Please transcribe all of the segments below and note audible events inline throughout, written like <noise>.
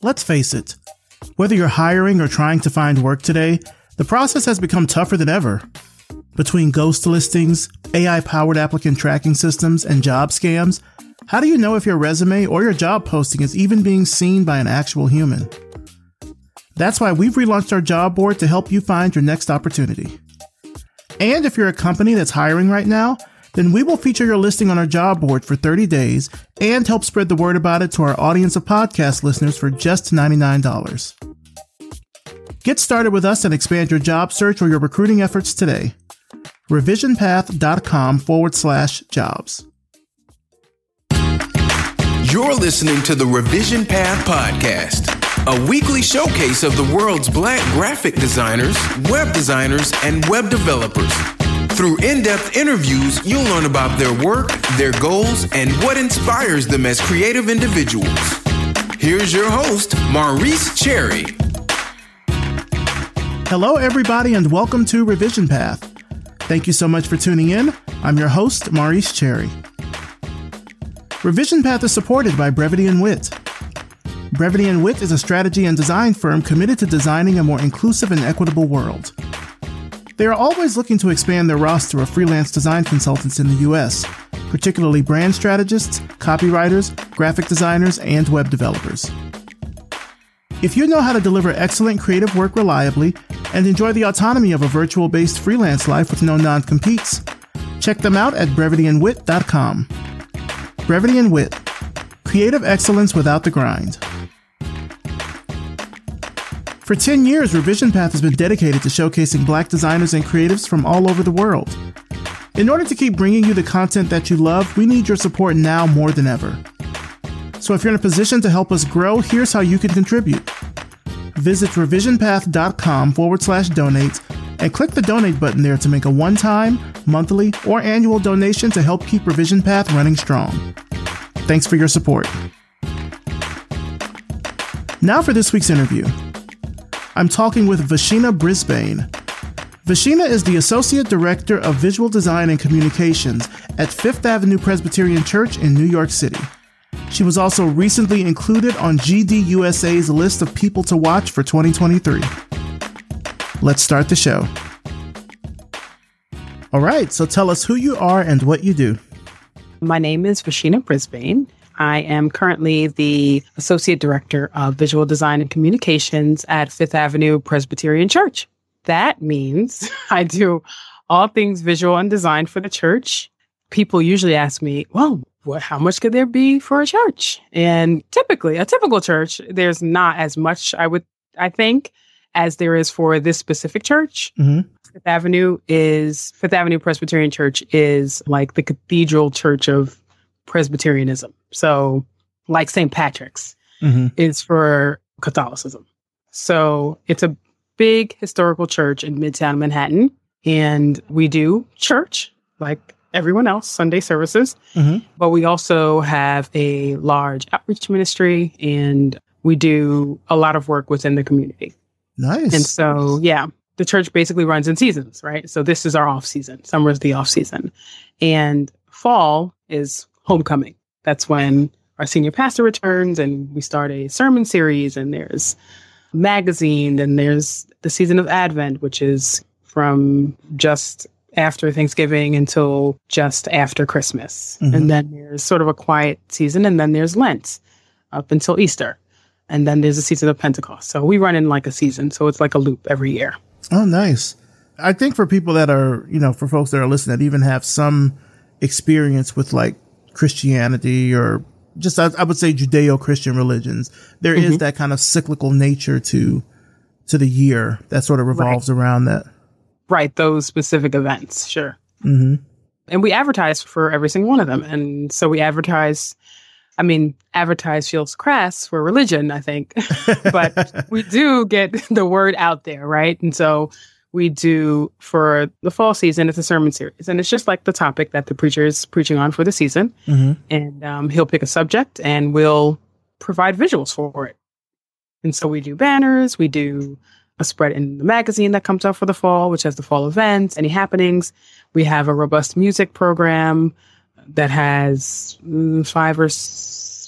Let's face it, whether you're hiring or trying to find work today, the process has become tougher than ever. Between ghost listings, AI powered applicant tracking systems, and job scams, how do you know if your resume or your job posting is even being seen by an actual human? That's why we've relaunched our job board to help you find your next opportunity. And if you're a company that's hiring right now, then we will feature your listing on our job board for 30 days and help spread the word about it to our audience of podcast listeners for just $99. Get started with us and expand your job search or your recruiting efforts today. Revisionpath.com forward slash jobs. You're listening to the Revision Path Podcast, a weekly showcase of the world's black graphic designers, web designers, and web developers. Through in depth interviews, you'll learn about their work, their goals, and what inspires them as creative individuals. Here's your host, Maurice Cherry. Hello, everybody, and welcome to Revision Path. Thank you so much for tuning in. I'm your host, Maurice Cherry. Revision Path is supported by Brevity and Wit. Brevity and Wit is a strategy and design firm committed to designing a more inclusive and equitable world. They are always looking to expand their roster of freelance design consultants in the US, particularly brand strategists, copywriters, graphic designers, and web developers. If you know how to deliver excellent creative work reliably and enjoy the autonomy of a virtual based freelance life with no non competes, check them out at brevityandwit.com. Brevity and Wit Creative excellence without the grind. For 10 years, Revision Path has been dedicated to showcasing black designers and creatives from all over the world. In order to keep bringing you the content that you love, we need your support now more than ever. So if you're in a position to help us grow, here's how you can contribute. Visit revisionpath.com forward slash donate and click the donate button there to make a one time, monthly, or annual donation to help keep Revision Path running strong. Thanks for your support. Now for this week's interview. I'm talking with Vasheena Brisbane. Vasheena is the Associate Director of Visual Design and Communications at Fifth Avenue Presbyterian Church in New York City. She was also recently included on GDUSA's list of people to watch for 2023. Let's start the show. All right, so tell us who you are and what you do. My name is Vasheena Brisbane. I am currently the Associate Director of Visual Design and Communications at Fifth Avenue Presbyterian Church. That means <laughs> I do all things visual and design for the church. People usually ask me, well, what, how much could there be for a church? And typically, a typical church, there's not as much, I would, I think, as there is for this specific church. Mm-hmm. Fifth Avenue is Fifth Avenue Presbyterian Church is like the cathedral church of Presbyterianism. So, like St. Patrick's mm-hmm. is for Catholicism. So, it's a big historical church in Midtown Manhattan. And we do church like everyone else, Sunday services. Mm-hmm. But we also have a large outreach ministry and we do a lot of work within the community. Nice. And so, yeah, the church basically runs in seasons, right? So this is our off season. Summer is the off season. And fall is homecoming. That's when our senior pastor returns and we start a sermon series and there's magazine and there's the season of Advent, which is from just after Thanksgiving until just after Christmas. Mm-hmm. And then there's sort of a quiet season and then there's Lent up until Easter. And then there's a season of Pentecost. So we run in like a season. So it's like a loop every year. Oh, nice. I think for people that are, you know, for folks that are listening that even have some experience with like Christianity or just, I, I would say Judeo Christian religions, there mm-hmm. is that kind of cyclical nature to, to the year that sort of revolves right. around that. Right. Those specific events. Sure. Mm-hmm. And we advertise for every single one of them. And so we advertise I mean, advertise feels crass for religion, I think, <laughs> but we do get <laughs> the word out there, right? And so we do for the fall season, it's a sermon series, and it's just like the topic that the preacher is preaching on for the season. Mm-hmm. And um, he'll pick a subject and we'll provide visuals for it. And so we do banners, we do a spread in the magazine that comes out for the fall, which has the fall events, any happenings. We have a robust music program that has mm, five or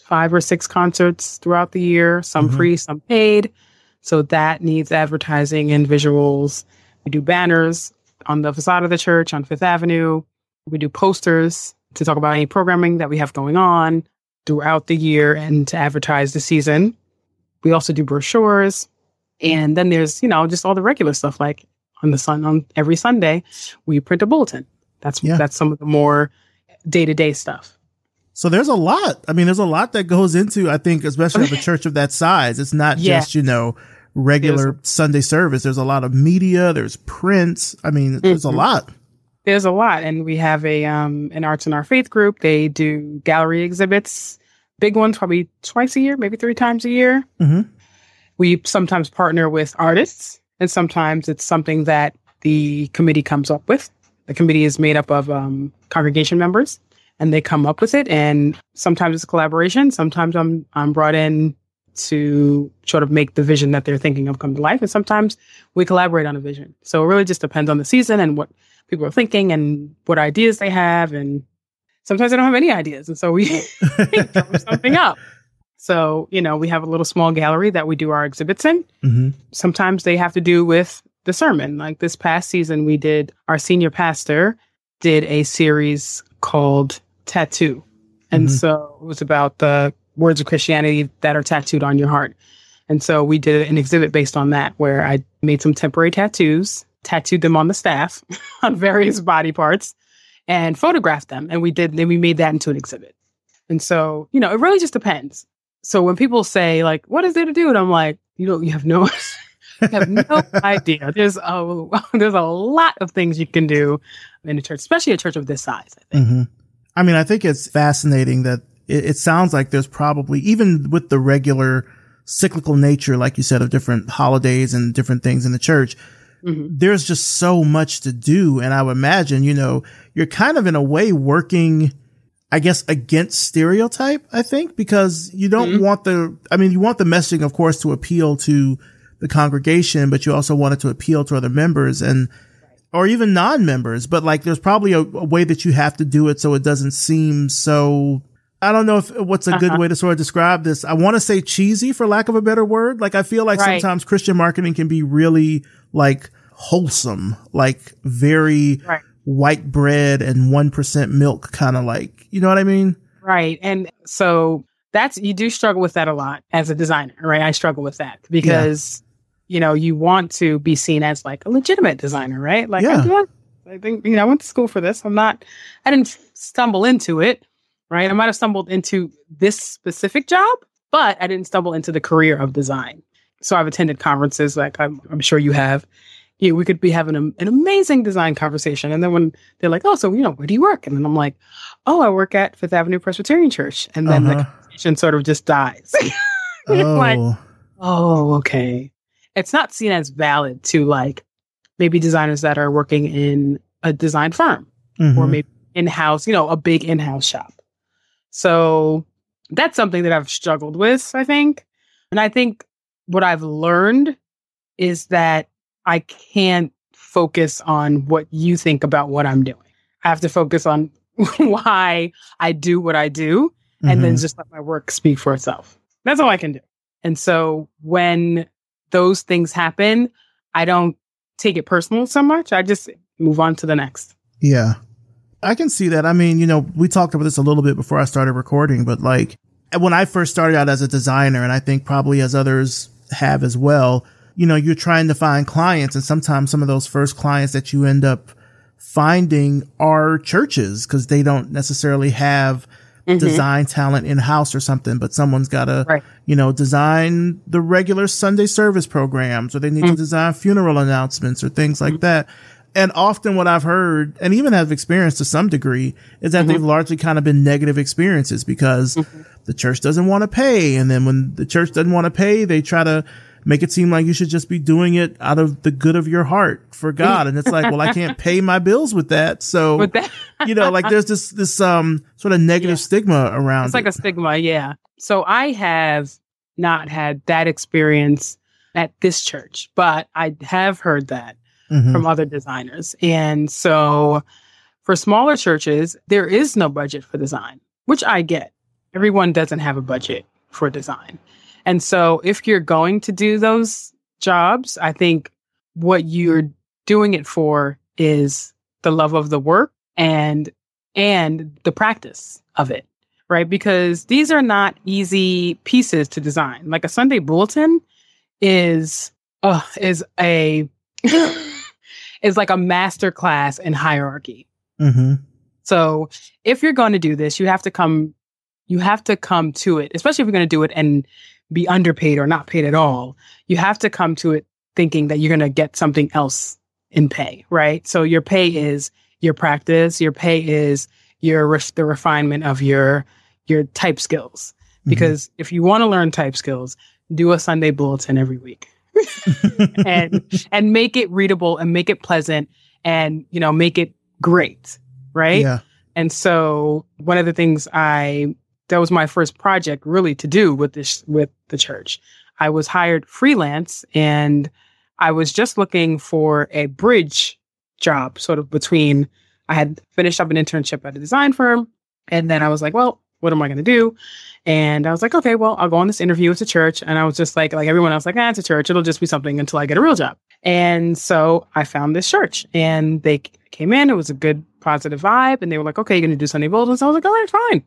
five or six concerts throughout the year, some Mhm. free, some paid. So that needs advertising and visuals. We do banners on the facade of the church on Fifth Avenue. We do posters to talk about any programming that we have going on throughout the year and to advertise the season. We also do brochures. And then there's, you know, just all the regular stuff like on the sun on every Sunday, we print a bulletin. That's Yeah. that's some of the more day-to-day stuff. So there's a lot. I mean, there's a lot that goes into, I think, especially of a church of that size. It's not Yeah. just, you know, regular Sunday service. There's a lot of media, there's prints. I mean, there's a Mhm. lot. There's a lot, and we have a um an arts in our faith group. They do gallery exhibits, big ones, probably twice a year, maybe three times a year. Mhm. We sometimes partner with artists, and sometimes it's something that the committee comes up with. The committee is made up of um, congregation members, and they come up with it. And sometimes it's a collaboration. Sometimes I'm I'm brought in to sort of make the vision that they're thinking of come to life, and sometimes we collaborate on a vision. So it really just depends on the season and what people are thinking and what ideas they have. And sometimes they don't have any ideas. And so we <laughs> drum something up. So, you know, we have a little small gallery that we do our exhibits in. Mhm. Sometimes they have to do with the sermon. Like this past season, we did, our senior pastor did a series called Tattoo. And Mhm. so it was about the words of Christianity that are tattooed on your heart. And so we did an exhibit based on that where I made some temporary tattoos, tattooed them on the staff <laughs> on various body parts and photographed them. And we did, then we made that into an exhibit. And so, you know, it really just depends. So when people say like, what is there to do? And I'm like, you know, you have no, <laughs> you have no idea. There's a, <laughs> there's a lot of things you can do in a church, especially a church of this size, I think. hmm I mean, I think it's fascinating that it, it sounds like there's probably, even with the regular cyclical nature, like you said, of different holidays and different things in the church, Mhm. there's just so much to do. And I would imagine, you know, you're kind of in a way working, I guess, against stereotype, I think, because you don't Mhm. want the, I mean, you want the messaging, of course, to appeal to the congregation, but you also want it to appeal to other members and, or even non-members, but like there's probably a, a way that you have to do it so it doesn't seem so, I don't know if what's a good Uh-huh. way to sort of describe this. I want to say cheesy for lack of a better word. Like I feel like Right. sometimes Christian marketing can be really like wholesome, like very Right. white bread and 1% milk kind of like, you know what I mean? Right. And so that's, you do struggle with that a lot as a designer, right? I struggle with that because, you know, you want to be seen as like a legitimate designer, right? Like, Yeah. I, I think, you know, I went to school for this. I'm not, I didn't stumble into it, right? I might have stumbled into this specific job, but I didn't stumble into the career of design. So I've attended conferences like I'm, I'm sure you have. Know, we could be having a, an amazing design conversation. And then when they're like, oh, so, you know, where do you work? And then I'm like, oh, I work at Fifth Avenue Presbyterian Church. And then the Uh-huh. conversation sort of just dies. <laughs> You're like, Oh, oh, okay. It's not seen as valid to like maybe designers that are working in a design firm or mhm. maybe in house, you know, a big in house shop. So that's something that I've struggled with, I think. And I think what I've learned is that I can't focus on what you think about what I'm doing. I have to focus on <laughs> why I do what I do and then Mhm. just let my work speak for itself. That's all I can do. And so when those things happen, I don't take it personal so much. I just move on to the next. Yeah. I can see that. I mean, you know, we talked about this a little bit before I started recording, but like when I first started out as a designer, and I think probably as others have as well, you know, you're trying to find clients, and sometimes some of those first clients that you end up finding are churches because they don't necessarily have mm-hmm. design talent in house or something, but someone's got to, Right. you know, design the regular Sunday service programs or they need to mm. design funeral announcements or things like mm. that. And often what I've heard and even have experienced to some degree is that they've largely kind of been negative experiences because the church doesn't want to pay. And then when the church doesn't want to pay, they try to make it seem like you should just be doing it out of the good of your heart for God. And it's like, well, I can't pay my bills with that. So, <laughs> But that you know, like there's this, this, um, sort of negative Yeah. stigma around it's like it. a stigma, yeah. So I have not had that experience at this church, but I have heard that Mhm. from other designers. And so for smaller churches, there is no budget for design, which I get. Everyone doesn't have a budget for design. And so if you're going to do those jobs, I think what you're doing it for is the love of the work and and the practice of it, right? Because these are not easy pieces to design. Like a Sunday bulletin is uh, is a is like a master class in hierarchy. Mm-hmm. So if you're going to do this, you have to come you have to come to it, especially if you're going to do it and be underpaid or not paid at all. You have to come to it thinking that you're going to get something else in pay, right? So your pay is your practice, your pay is your ref- the refinement of your your type skills. Because mm-hmm. if you want to learn type skills, do a Sunday bulletin every week. And and make it readable and make it pleasant and you know make it great, right? Yeah. And so one of the things I that was my first project really to do with this with the church. I was hired freelance and I was just looking for a bridge job sort of between I had finished up an internship at a design firm and then I was like, well, what am I going to do? And I was like, okay, well, I'll go on this interview. It's a church. And I was just like, like everyone else, like, ah, it's a church. It'll just be something until I get a real job. And so I found this church and they came in. It was a good, positive vibe. And they were like, okay, you're going to do Sunday bulletins. I was like, all right, fine.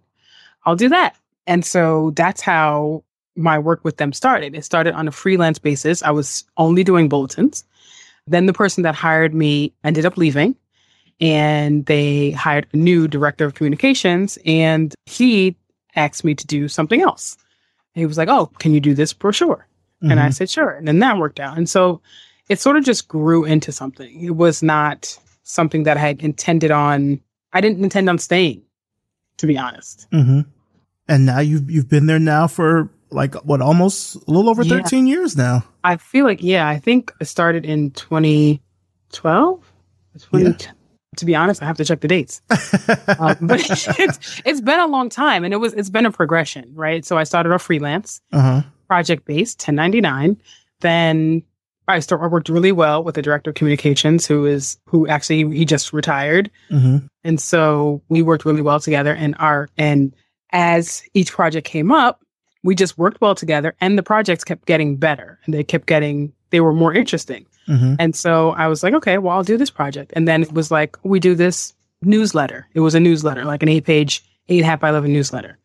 I'll do that. And so that's how my work with them started. It started on a freelance basis. I was only doing bulletins. Then the person that hired me ended up leaving and they hired a new director of communications and he asked me to do something else. he was like, Oh, can you do this brochure? Mm-hmm. And I mm-hmm. said, Sure. And then that worked out. And so it sort of just grew into something. It was not something that I had intended on. I didn't intend on staying, to be honest. Mm-hmm. And now you've you've been there now for like what almost a little over yeah. 13 years now. I feel like yeah, I think it started in 2012. 20, yeah to be honest, I have to check the dates. <laughs> um, but <laughs> it's it's been a long time, and it was it's been a progression, right? So I started off freelance, uh-huh. project based, ten ninety nine. Then I started I worked really well with the director of communications, who is who actually he just retired, mm-hmm. and so we worked really well together. And our and as each project came up, we just worked well together, and the projects kept getting better, and they kept getting they were more interesting. Mm-hmm. And so I was like, okay, well, I'll do this project. And then it was like, we do this newsletter. It was a newsletter, like an eight page, eight half by 11 newsletter.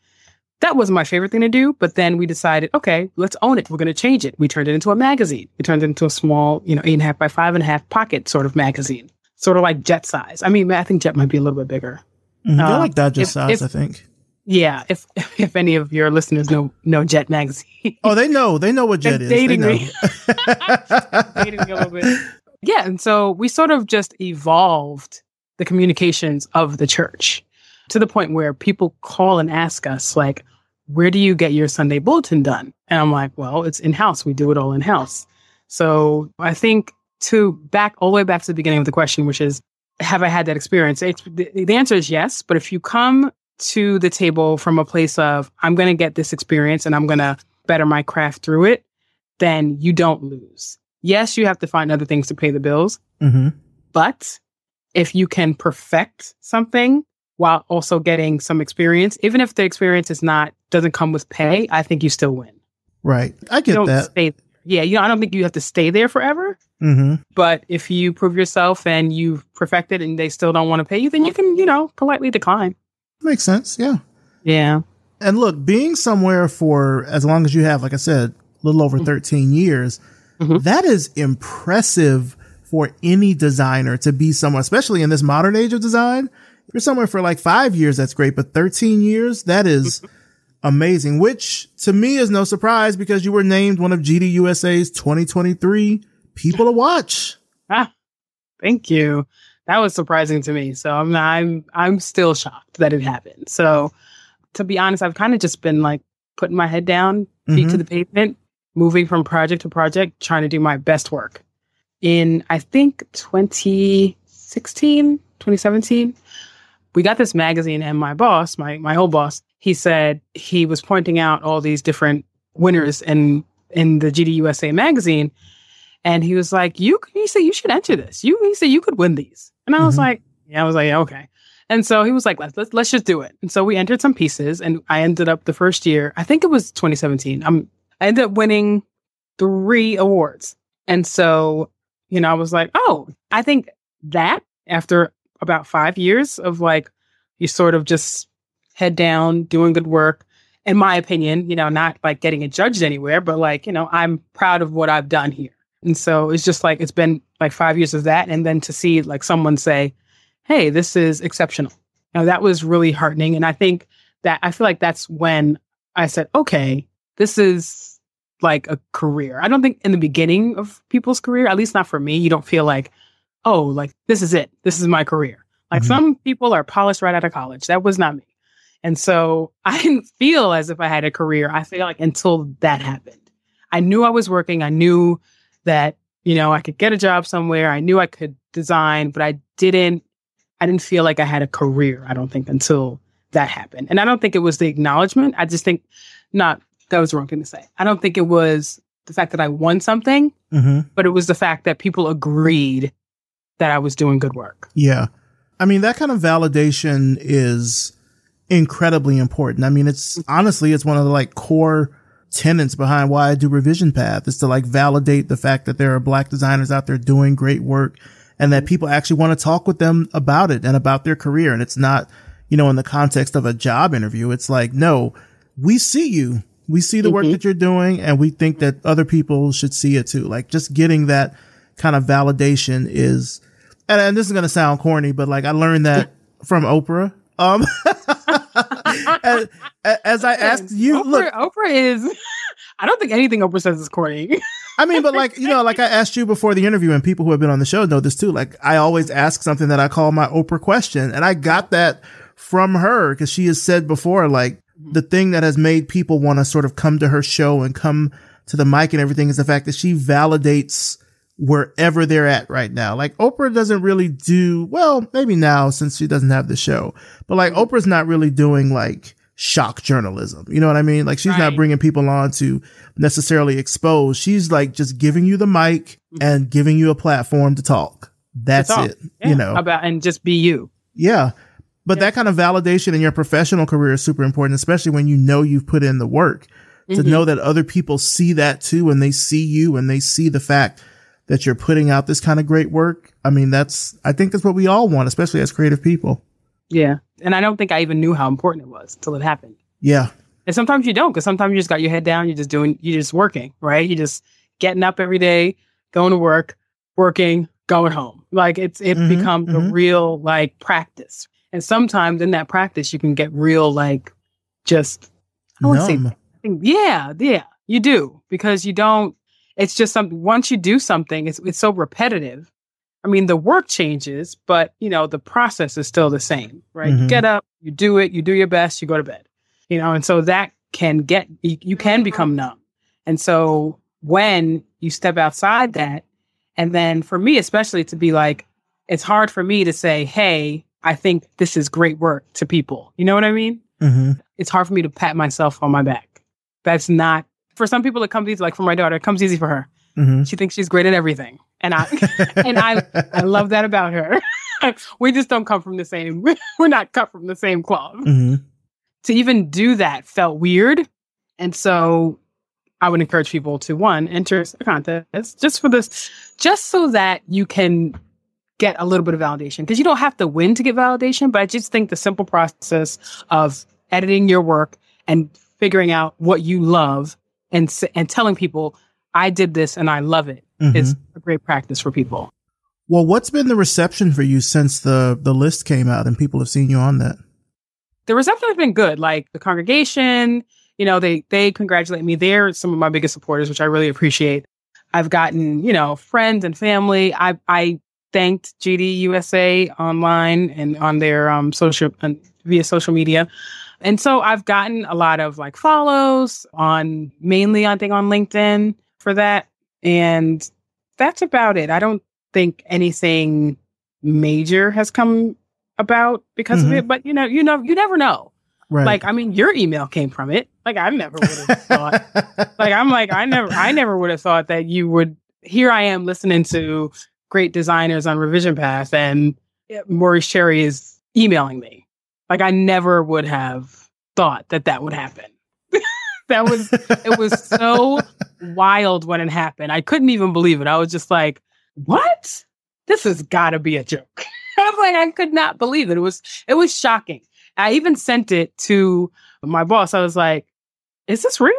That wasn't my favorite thing to do, but then we decided, okay, let's own it. We're going to change it. We turned it into a magazine. We turned it into a small, you know, eight and a half by five and a half pocket sort of magazine, sort of like Jet size. I mean, I think Jet might be a little bit bigger. Mm-hmm. Um, I like that Jet size, if, I think. Yeah, if <laughs> if any of your listeners know know Jet magazine. Oh, they know. They know what Jet is. Dating me. <laughs> <laughs> dating me a little bit. Yeah, and so we sort of just evolved the communications of the church to the point where people call and ask us like, "Where do you get your Sunday bulletin done?" And I'm like, "Well, it's in house. We do it all in house." So I think to back all the way back to the beginning of the question, which is, have I had that experience? It's, the, the answer is yes. But if you come to the table from a place of, I'm going to get this experience and I'm going to better my craft through it, then you don't lose. Yes, you have to find other things to pay the bills. Mm-hmm. But if you can perfect something while also getting some experience, even if the experience is not, doesn't come with pay, I think you still win. Right. I get that. Stay, yeah. You know, I don't think you have to stay there forever. Mm-hmm. But if you prove yourself and you've perfected and they still don't want to pay you, then you can, you know, politely decline. Makes sense. Yeah. Yeah. And look, being somewhere for as long as you have, like I said, a little over mm-hmm. 13 years, mm-hmm. that is impressive for any designer to be somewhere, especially in this modern age of design. If you're somewhere for like five years, that's great. But 13 years, that is mm-hmm. amazing, which to me is no surprise because you were named one of GDUSA's 2023 people to watch. Ah, thank you that was surprising to me. So I'm I'm I'm still shocked that it happened. So to be honest, I've kind of just been like putting my head down, feet mm-hmm. to the pavement, moving from project to project, trying to do my best work. In I think 2016, 2017, we got this magazine and my boss, my my old boss, he said he was pointing out all these different winners in in the GDUSA magazine and he was like, "You," he said, "You should enter this. You," he said, "You could win these." And I was mm-hmm. like, "Yeah." I was like, yeah, "Okay." And so he was like, let's, let's, let's just do it. And so we entered some pieces and I ended up the first year, I think it was 2017. I'm, I ended up winning three awards. And so, you know, I was like, oh, I think that after about five years of like, you sort of just head down, doing good work, in my opinion, you know, not like getting it judged anywhere, but like, you know, I'm proud of what I've done here. And so it's just like, it's been like five years of that. And then to see like someone say, hey, this is exceptional. Now that was really heartening. And I think that I feel like that's when I said, okay, this is like a career. I don't think in the beginning of people's career, at least not for me, you don't feel like, oh, like this is it. This is my career. Like mm-hmm. some people are polished right out of college. That was not me. And so I didn't feel as if I had a career. I feel like until that happened, I knew I was working. I knew that, you know, I could get a job somewhere. I knew I could design, but I didn't, I didn't feel like I had a career. I don't think until that happened. And I don't think it was the acknowledgement. I just think not, that was the wrong thing to say. I don't think it was the fact that I won something, mm-hmm. but it was the fact that people agreed that I was doing good work. Yeah. I mean, that kind of validation is incredibly important. I mean, it's honestly, it's one of the like core tenets behind why I do revision path is to like validate the fact that there are black designers out there doing great work and that people actually want to talk with them about it and about their career. And it's not, you know, in the context of a job interview. It's like, no, we see you. We see the mm-hmm. work that you're doing and we think that other people should see it too. Like just getting that kind of validation is, and, and this is going to sound corny, but like I learned that <laughs> from Oprah. Um, <laughs> as, as, I asked you, Oprah, look, Oprah is. <laughs> I don't think anything Oprah says is corny. I mean, but like you know, like I asked you before the interview, and people who have been on the show know this too. Like I always ask something that I call my Oprah question, and I got that from her because she has said before, like the thing that has made people want to sort of come to her show and come to the mic and everything is the fact that she validates wherever they're at right now. Like Oprah doesn't really do, well, maybe now since she doesn't have the show, but like Oprah's not really doing like shock journalism. You know what I mean? Like she's right. not bringing people on to necessarily expose. She's like just giving you the mic mm-hmm. and giving you a platform to talk. That's talk. it. Yeah. You know, about and just be you. Yeah. But yeah. that kind of validation in your professional career is super important, especially when you know you've put in the work mm-hmm. to know that other people see that too and they see you and they see the fact that you're putting out this kind of great work. I mean, that's, I think that's what we all want, especially as creative people. Yeah. And I don't think I even knew how important it was until it happened. Yeah. And sometimes you don't, because sometimes you just got your head down, you're just doing, you're just working, right? You're just getting up every day, going to work, working, going home. Like it's, it mm-hmm, becomes mm-hmm. a real like practice. And sometimes in that practice, you can get real, like, just, I would say, yeah, yeah, you do, because you don't, it's just something once you do something it's it's so repetitive. I mean the work changes but you know the process is still the same right? Mm-hmm. you get up you do it you do your best you go to bed you know and so that can get you, you can become numb. And so when you step outside that and then for me especially to be like it's hard for me to say hey i think this is great work to people. You know what i mean? Mm-hmm. it's hard for me to pat myself on my back. That's not for some people it comes easy. Like for my daughter, it comes easy for her. Mm-hmm. She thinks she's great at everything, and I <laughs> and I I love that about her. <laughs> we just don't come from the same. <laughs> We're not cut from the same cloth. Mm-hmm. To even do that felt weird, and so I would encourage people to one enter a contest just for this, just so that you can get a little bit of validation because you don't have to win to get validation. But I just think the simple process of editing your work and figuring out what you love and and telling people I did this and I love it mm-hmm. is a great practice for people. Well, what's been the reception for you since the the list came out and people have seen you on that? The reception has been good. Like the congregation, you know, they they congratulate me. They're some of my biggest supporters, which I really appreciate. I've gotten, you know, friends and family. I I thanked GDUSA online and on their um social and via social media and so I've gotten a lot of like follows on mainly, I think, on LinkedIn for that. And that's about it. I don't think anything major has come about because mm-hmm. of it, but you know, you know, you never know. Right. Like, I mean, your email came from it. Like, I never would have thought. <laughs> like, I'm like, I never, I never would have thought that you would. Here I am listening to great designers on Revision Path, and Maurice Cherry is emailing me. Like I never would have thought that that would happen. <laughs> that was it was so wild when it happened. I couldn't even believe it. I was just like, "What? This has got to be a joke." <laughs> I was like, I could not believe it. It was it was shocking. I even sent it to my boss. I was like, "Is this real?"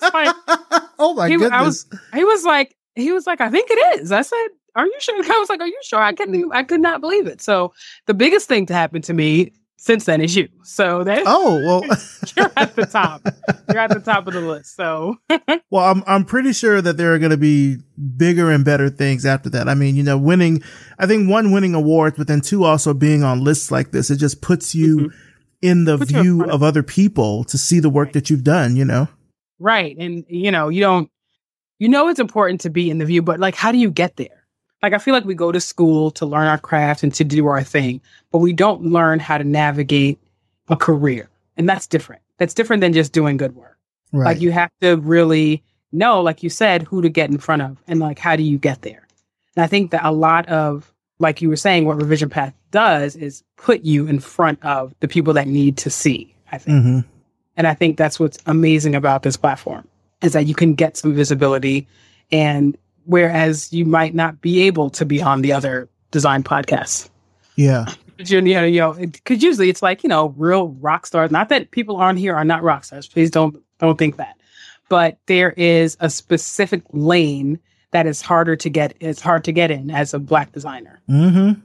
was like, <laughs> oh my he, goodness! I was, he was like, he was like, "I think it is." I said, "Are you sure?" I was like, "Are you sure?" I couldn't. I could not believe it. So the biggest thing to happen to me since then is you. So that oh well, <laughs> you're at the top. You're at the top of the list. So <laughs> well, I'm I'm pretty sure that there are going to be bigger and better things after that. I mean, you know, winning. I think one winning awards, but then two also being on lists like this, it just puts you mm-hmm. in the view of other people to see the work right. that you've done. You know, right? And you know, you don't. You know, it's important to be in the view, but like, how do you get there? Like I feel like we go to school to learn our craft and to do our thing, but we don't learn how to navigate a career. And that's different. That's different than just doing good work. Right. Like you have to really know, like you said, who to get in front of and like how do you get there. And I think that a lot of, like you were saying, what Revision Path does is put you in front of the people that need to see, I think. Mm-hmm. And I think that's what's amazing about this platform is that you can get some visibility and whereas you might not be able to be on the other design podcasts. Yeah. You know, you know, because usually it's like you know, real rock stars. Not that people on here are not rock stars. Please don't don't think that. But there is a specific lane that is harder to get. It's hard to get in as a black designer. Mm-hmm.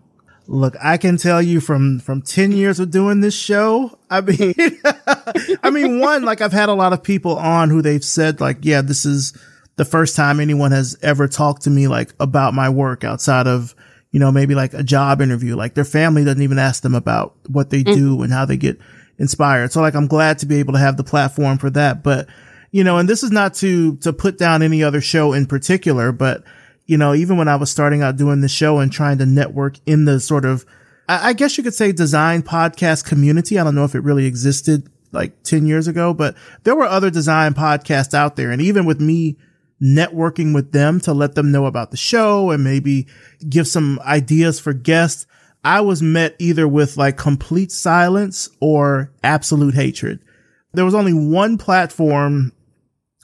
Look, I can tell you from from ten years of doing this show. I mean, <laughs> I mean, one like I've had a lot of people on who they've said like, yeah, this is the first time anyone has ever talked to me like about my work outside of, you know, maybe like a job interview. Like their family doesn't even ask them about what they mm. do and how they get inspired. So like I'm glad to be able to have the platform for that. But, you know, and this is not to, to put down any other show in particular, but, you know, even when I was starting out doing the show and trying to network in the sort of, I, I guess you could say design podcast community. I don't know if it really existed like 10 years ago, but there were other design podcasts out there. And even with me networking with them to let them know about the show and maybe give some ideas for guests. I was met either with like complete silence or absolute hatred. There was only one platform,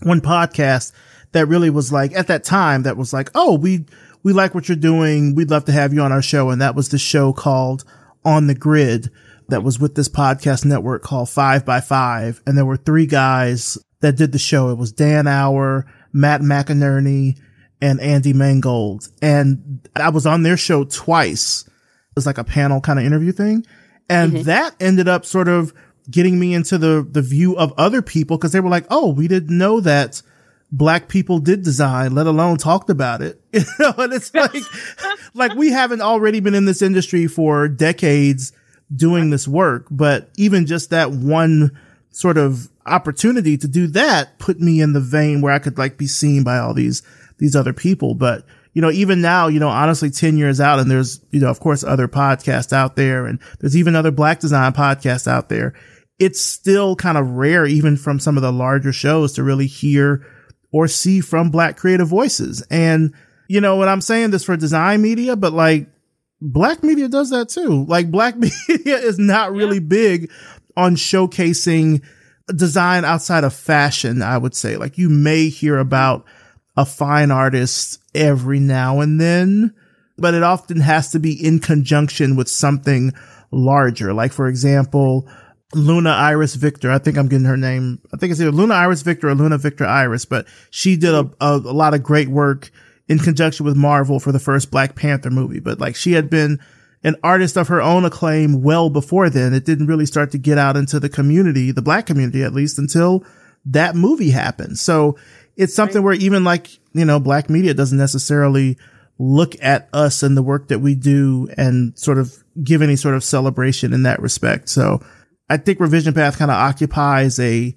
one podcast that really was like at that time that was like, Oh, we, we like what you're doing. We'd love to have you on our show. And that was the show called On the Grid that was with this podcast network called Five by Five. And there were three guys that did the show. It was Dan Auer, Matt McInerney and Andy Mangold. And I was on their show twice. It was like a panel kind of interview thing. And mm-hmm. that ended up sort of getting me into the, the view of other people because they were like, Oh, we didn't know that black people did design, let alone talked about it. <laughs> You know, and it's like, <laughs> like we haven't already been in this industry for decades doing this work, but even just that one sort of opportunity to do that put me in the vein where I could like be seen by all these, these other people. But, you know, even now, you know, honestly, 10 years out and there's, you know, of course, other podcasts out there and there's even other black design podcasts out there. It's still kind of rare, even from some of the larger shows to really hear or see from black creative voices. And, you know, when I'm saying this for design media, but like black media does that too. Like black <laughs> media is not really yeah. big on showcasing design outside of fashion, I would say. Like you may hear about a fine artist every now and then, but it often has to be in conjunction with something larger. Like, for example, Luna Iris Viktor. I think I'm getting her name. I think it's either Luna Iris Viktor or Luna Viktor Iris, but she did a, a, a lot of great work in conjunction with Marvel for the first Black Panther movie. But like she had been an artist of her own acclaim well before then. It didn't really start to get out into the community, the black community at least, until that movie happened. So it's something right. where even like, you know, black media doesn't necessarily look at us and the work that we do and sort of give any sort of celebration in that respect. So I think Revision Path kind of occupies a,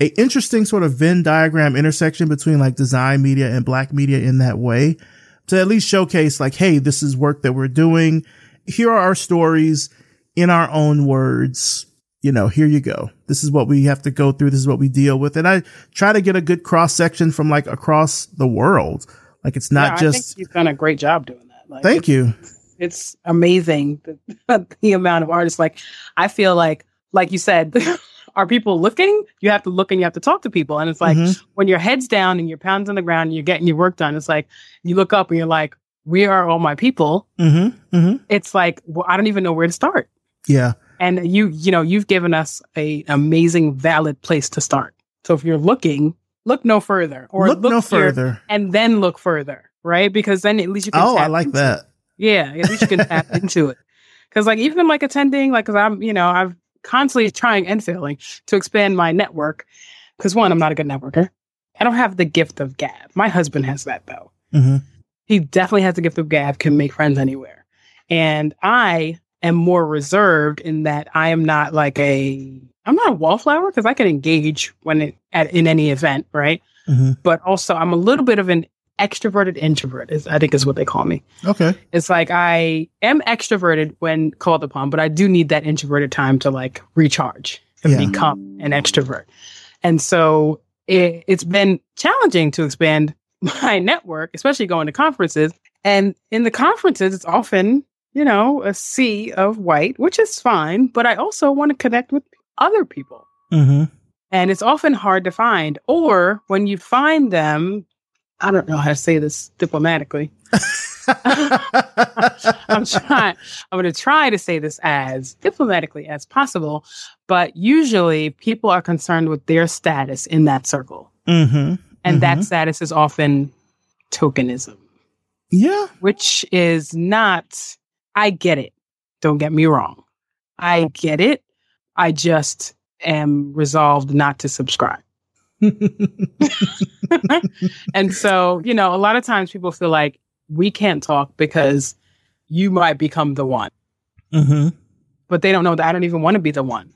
a interesting sort of Venn diagram intersection between like design media and black media in that way to at least showcase like, Hey, this is work that we're doing here are our stories in our own words. You know, here you go. This is what we have to go through. This is what we deal with. And I try to get a good cross section from like across the world. Like it's not yeah, just. you've done a great job doing that. Like, thank you. it's amazing <laughs> the, the amount of artists. Like, I feel like, like you said, <laughs> are people looking? You have to look and you have to talk to people. And it's like Mhm. when your head's down and your pounds on the ground and you're getting your work done, it's like you look up and you're like, we are all my people. Mm-hmm. Mm-hmm. It's like, well, I don't even know where to start. Yeah. And you, you know, you've given us a amazing, valid place to start. So if you're looking, look no further, or look, no here further. and then look further, right? Because then at least you can. Oh, I like into it. that. Yeah, at least you can tap <laughs> into it. Because like even like attending, like, because I'm, you know, I've constantly trying and failing to expand my network. Because one, I'm not a good networker. I don't have the gift of gab. My husband has that though Mm-hmm. He definitely has the gift of gab, can make friends anywhere. And I am more reserved in that I am not like a I'm not a wallflower because I can engage when it at in any event, right? Mm-hmm. But also I'm a little bit of an extroverted introvert, is I think is what they call me. Okay. It's like I am extroverted when called upon, but I do need that introverted time to like recharge and Yeah. become an extrovert. And so it, it's been challenging to expand my network, especially going to conferences. And in the conferences, it's often, you know, a sea of white, which is fine, but I also want to connect with other people. Mm-hmm. And it's often hard to find. Or when you find them, I don't know how to say this diplomatically. <laughs> I'm trying. I'm going to try to say this as diplomatically as possible, but usually people are concerned with their status in that circle, mm-hmm. And that Mhm. status is often tokenism, Yeah. which is not. I get it. Don't get me wrong. I get it. I just am resolved not to subscribe. <laughs> And so, you know, a lot of times people feel like we can't talk because you might become the one. mm-hmm. but they don't know that I don't even want to be the one.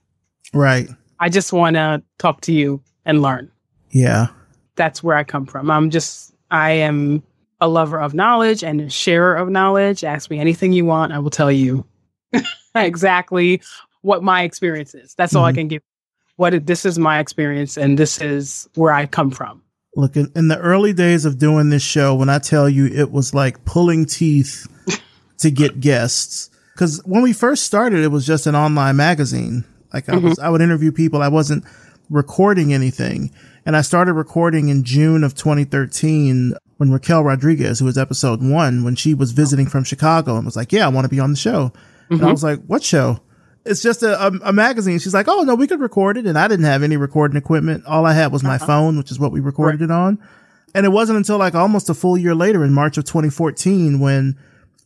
Right. I just want to talk to you and learn. Yeah. That's where I come from. I'm just, I am a lover of knowledge and a sharer of knowledge. Ask me anything you want. I will tell you <laughs> exactly what my experience is. That's all I Mhm. can give. What this is my experience and this is where I come from. Look, in, in the early days of doing this show, when I tell you it was like pulling teeth to get guests, because when we first started, it was just an online magazine. Like I was, I would interview people. I wasn't recording anything, and I started recording in June of 2013 when Raquel Rodriguez, who was episode one, when she was visiting from Chicago and was like, "Yeah, I want to be on the show," and I mm-hmm. was like, "What show?" It's just a, a, a magazine. She's like, "Oh no, we could record it," and I didn't have any recording equipment. All I had was my uh-huh. phone, which is what we recorded it on. And it wasn't until like almost a full year later in March of 2014 when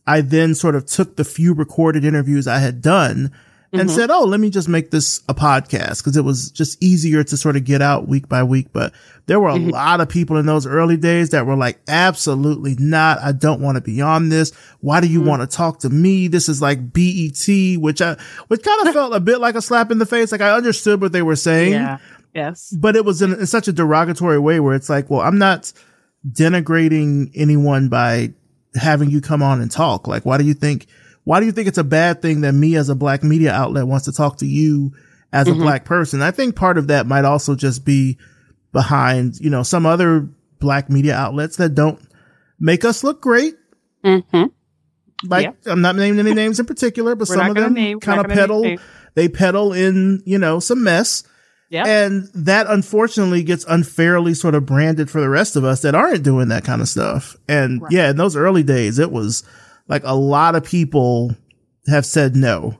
I then sort of took the few recorded interviews I had done and mm-hmm. said, Oh, let me just make this a podcast because it was just easier to sort of get out week by week. But there were a mm-hmm. lot of people in those early days that were like, absolutely not. I don't want to be on this. Why do you mm-hmm. want to talk to me? This is like BET, which I, which kind of <laughs> felt a bit like a slap in the face. Like I understood what they were saying Yeah. Yes. but it was in, in such a derogatory way where it's like, well, I'm not denigrating anyone by having you come on and talk. Like, why do you think, why do you think it's a bad thing that me as a black media outlet wants to talk to you as a black person? I think part of that might also just be behind, you know, some other black media outlets that don't make us look great. Mm-hmm. Like, Yep. I'm not naming any <laughs> names in particular, but We're some of them kind of name peddle, they peddle in, you know, some mess. Yeah. And that unfortunately gets unfairly sort of branded for the rest of us that aren't doing that kind of stuff. And Right. yeah, in those early days, it was like a lot of people have said no,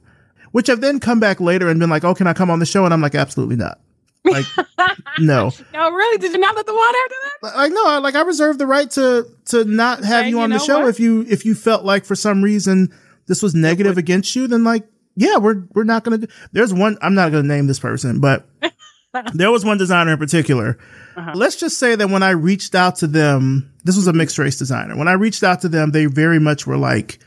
which have then come back later and been like, oh, can I come on the show? And I'm like, absolutely not. Like, <laughs> no. No, really? Did you not let the water after that? Like, no, like I reserve the right to, to not have you you on the show what? if you, if you felt like for some reason this was negative against you, then like, yeah, we're, we're not going to do, there's one, I'm not going to name this person, but <laughs> <laughs> there was one designer in particular. Uh-huh. Let's just say that when I reached out to them, this was a mixed race designer. When I reached out to them, they very much were like,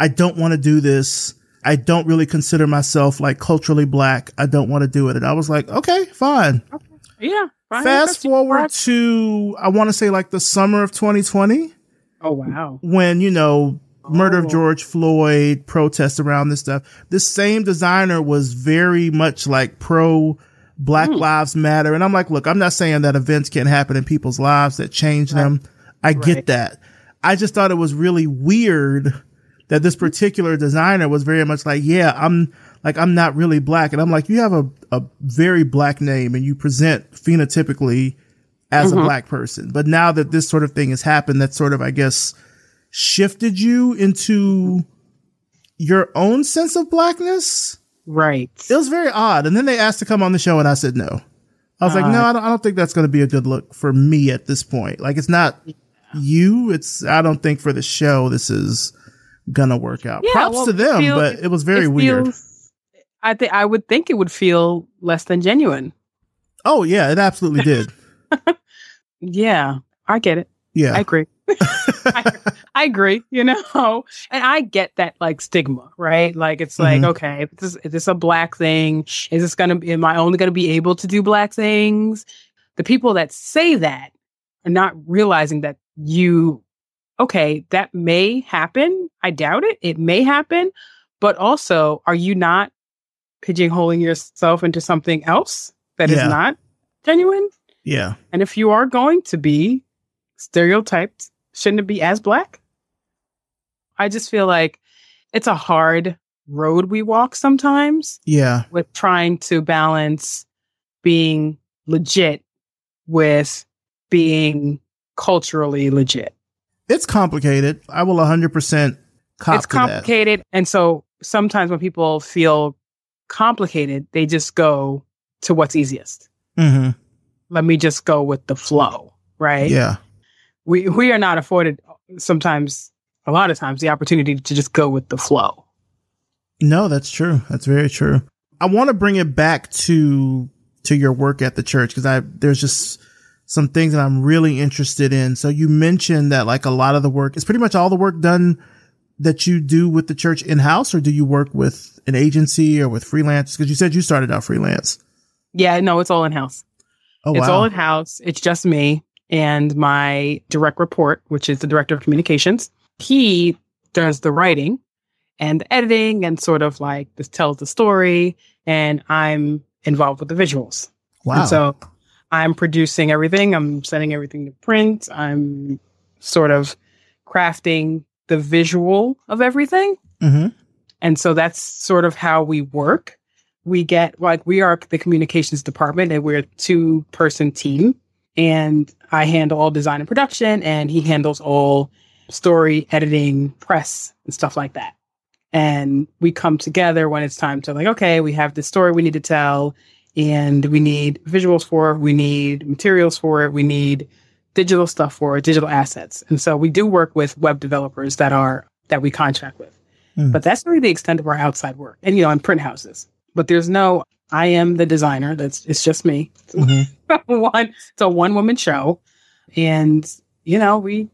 I don't want to do this. I don't really consider myself like culturally black. I don't want to do it. And I was like, okay, fine. Yeah. fine, Fast forward to, I want to say like the summer of 2020 Oh wow. when, you know, murder of Oh. George Floyd, protests around this stuff. This same designer was very much like pro Black Hmm. Lives Matter. And I'm like, look, I'm not saying that events can't happen in people's lives that change them. I get that. I just thought it was really weird that this particular designer was very much like, yeah, I'm like, I'm not really black. And I'm like, you have a, a very black name and you present phenotypically as mm-hmm. a black person. But now that this sort of thing has happened, that sort of, I guess, shifted you into your own sense of blackness. Right. It was very odd. And then they asked to come on the show and I said no. I was uh, like, no, I don't, I don't think that's going to be a good look for me at this point. Like, it's not you. It's, I don't think for the show, this is going to work out. Yeah, Props well, to them, feel, but it was very it weird. Feels, I think, I would think it would feel less than genuine. Oh, yeah, it absolutely did. <laughs> yeah, I get it. Yeah. I agree. <laughs> I, <laughs> I, agree, you <laughs> know, and I get that like stigma, right? Like it's like, mm-hmm. okay, is, is this a black thing? Is this gonna be, am I only gonna be able to do black things? The people that say that are not realizing that you, okay, that may happen. I doubt it. It may happen, but also, are you not pigeonholing yourself into something else that yeah. is not genuine? Yeah. And if you are going to be stereotyped, shouldn't it be as black? I just feel like it's a hard road we walk sometimes. Yeah. With trying to balance being legit with being culturally legit. It's complicated. I will 100% cop It's complicated. That. And so sometimes when people feel complicated, they just go to what's easiest. Mm-hmm. Let me just go with the flow, right? Yeah we we are not afforded sometimes a lot of times the opportunity to just go with the flow. No, that's true. That's very true. I want to bring it back to to your work at the church because I there's just some things that I'm really interested in. So you mentioned that like a lot of the work is pretty much all the work done that you do with the church in house, or do you work with an agency or with freelance? Because you said you started out freelance. Yeah, no, it's all in house. Oh, it's wow. all in house. It's just me and my direct report, which is the director of communications, he does the writing and the editing and sort of like this tells the story. And I'm involved with the visuals. Wow. And so I'm producing everything. I'm sending everything to print. I'm sort of crafting the visual of everything. Mm-hmm. And so that's sort of how we work. We get like we are the communications department and we're a two person team and I handle all design and production, and he handles all story, editing, press, and stuff like that. And we come together when it's time to like, okay, we have this story we need to tell, and we need visuals for it, we need materials for it, we need digital stuff for it, digital assets. And so we do work with web developers that are that we contract with. Mm. But that's really the extent of our outside work. And you know, in print houses. But there's no I am the designer. That's it's just me. Mm-hmm. <laughs> one it's a one woman show. And you know, we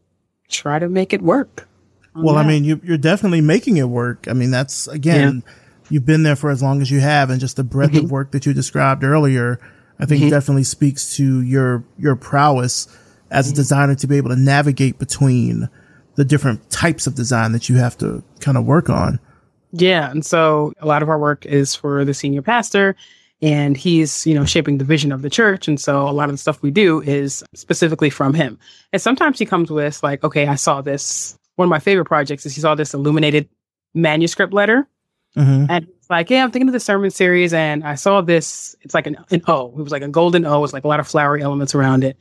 try to make it work. Well, that. I mean, you, are definitely making it work. I mean, that's again, yeah. you've been there for as long as you have, and just the breadth mm-hmm. of work that you described earlier, I think mm-hmm. definitely speaks to your your prowess as a mm-hmm. designer to be able to navigate between the different types of design that you have to kind of work on. Yeah. And so a lot of our work is for the senior pastor and he's, you know, shaping the vision of the church. And so a lot of the stuff we do is specifically from him. And sometimes he comes with like, okay, I saw this. One of my favorite projects is he saw this illuminated manuscript letter. Mm-hmm. And it's like, yeah, I'm thinking of the sermon series and I saw this. It's like an, an O. It was like a golden O. It was like a lot of flowery elements around it.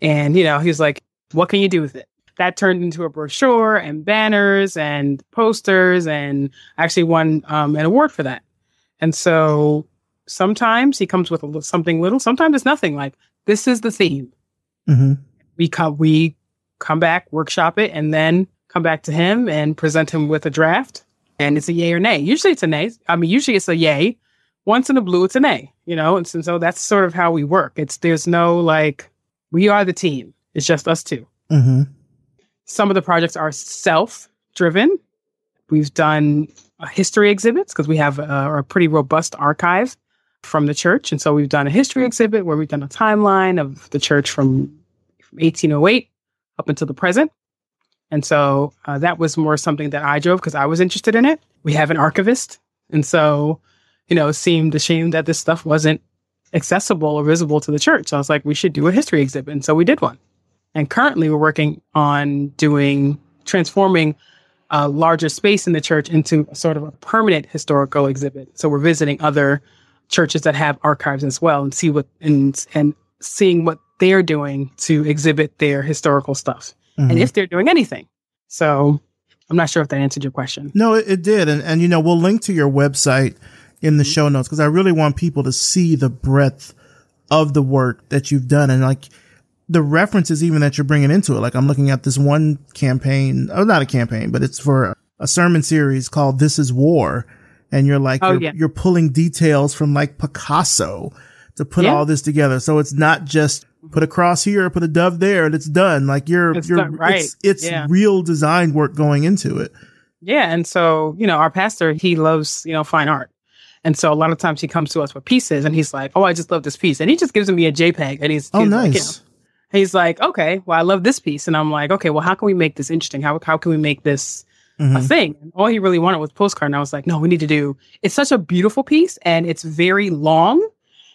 And, you know, he was like, what can you do with it? that turned into a brochure and banners and posters and actually won um, an award for that. And so sometimes he comes with a, something little, sometimes it's nothing like this is the theme. Mm-hmm. We come, we come back, workshop it, and then come back to him and present him with a draft. And it's a yay or nay. Usually it's a nay. I mean, usually it's a yay. Once in a blue, it's a nay, you know? And, and so that's sort of how we work. It's, there's no like, we are the team. It's just us 2 mm-hmm. Some of the projects are self driven. We've done uh, history exhibits because we have a, a pretty robust archive from the church. And so we've done a history exhibit where we've done a timeline of the church from, from 1808 up until the present. And so uh, that was more something that I drove because I was interested in it. We have an archivist. And so, you know, seemed a shame that this stuff wasn't accessible or visible to the church. So I was like, we should do a history exhibit. And so we did one. And currently we're working on doing transforming a larger space in the church into sort of a permanent historical exhibit. So we're visiting other churches that have archives as well and see what and and seeing what they're doing to exhibit their historical stuff mm-hmm. and if they're doing anything. So I'm not sure if that answered your question. No, it, it did. And, and, you know, we'll link to your website in the mm-hmm. show notes because I really want people to see the breadth of the work that you've done and like the references even that you're bringing into it. Like I'm looking at this one campaign, oh, not a campaign, but it's for a sermon series called This is War. And you're like, oh, you're, yeah. you're pulling details from like Picasso to put yeah. all this together. So it's not just put a cross here, put a dove there, and it's done. Like you're, it's you're, right. it's, it's yeah. real design work going into it. Yeah. And so, you know, our pastor, he loves, you know, fine art. And so a lot of times he comes to us with pieces and he's like, Oh, I just love this piece. And he just gives me a JPEG and he's, oh, he's nice. Like, you know, he's like, okay, well, I love this piece. And I'm like, okay, well, how can we make this interesting? How, how can we make this mm-hmm. a thing? And all he really wanted was postcard. And I was like, no, we need to do, it's such a beautiful piece and it's very long.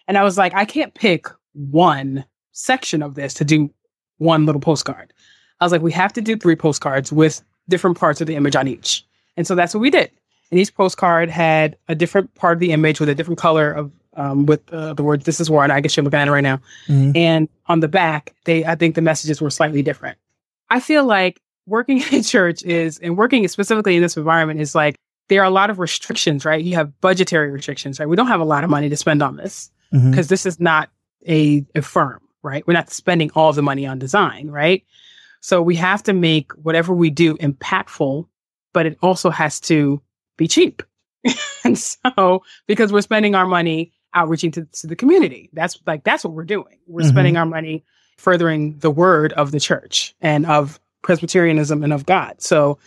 And I was like, I can't pick one section of this to do one little postcard. I was like, we have to do three postcards with different parts of the image on each. And so that's what we did. And each postcard had a different part of the image with a different color of um, with uh, the words "This is war," and I guess you're looking at it right now. Mm-hmm. And on the back, they I think the messages were slightly different. I feel like working <laughs> in a church is, and working specifically in this environment is like there are a lot of restrictions, right? You have budgetary restrictions, right? We don't have a lot of money to spend on this because mm-hmm. this is not a, a firm, right? We're not spending all the money on design, right? So we have to make whatever we do impactful, but it also has to be cheap. <laughs> and so because we're spending our money outreaching to, to the community, that's like that's what we're doing. We're mm-hmm. spending our money furthering the word of the church and of Presbyterianism and of God. So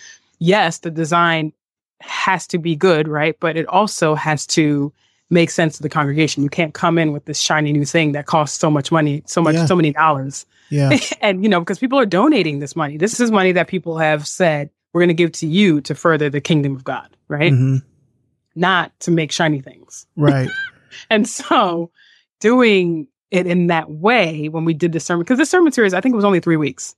yes, the design has to be good, right? But it also has to make sense to the congregation. You can't come in with this shiny new thing that costs so much money, so much, yeah. so many dollars. Yeah. <laughs> and, you know, because people are donating this money. This is money that people have said, we're going to give to you to further the kingdom of God, right? Mm-hmm. Not to make shiny things. Right. <laughs> and so doing it in that way when we did the sermon, because the sermon series, I think it was only three weeks,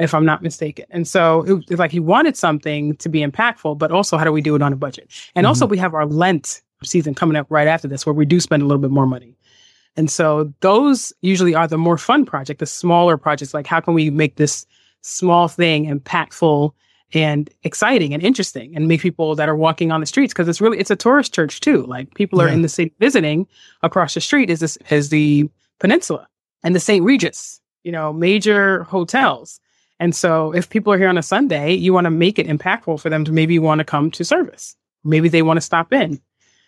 if I'm not mistaken. And so it was like he wanted something to be impactful, but also how do we do it on a budget? And mm-hmm. also we have our Lent season coming up right after this where we do spend a little bit more money. And so those usually are the more fun project, the smaller projects, like how can we make this small thing impactful and exciting and interesting and make people that are walking on the streets because it's really it's a tourist church too. Like people are yeah. in the city visiting across the street is this is the peninsula and the St. Regis, you know, major hotels. And so if people are here on a Sunday, you want to make it impactful for them to maybe want to come to service. Maybe they want to stop in.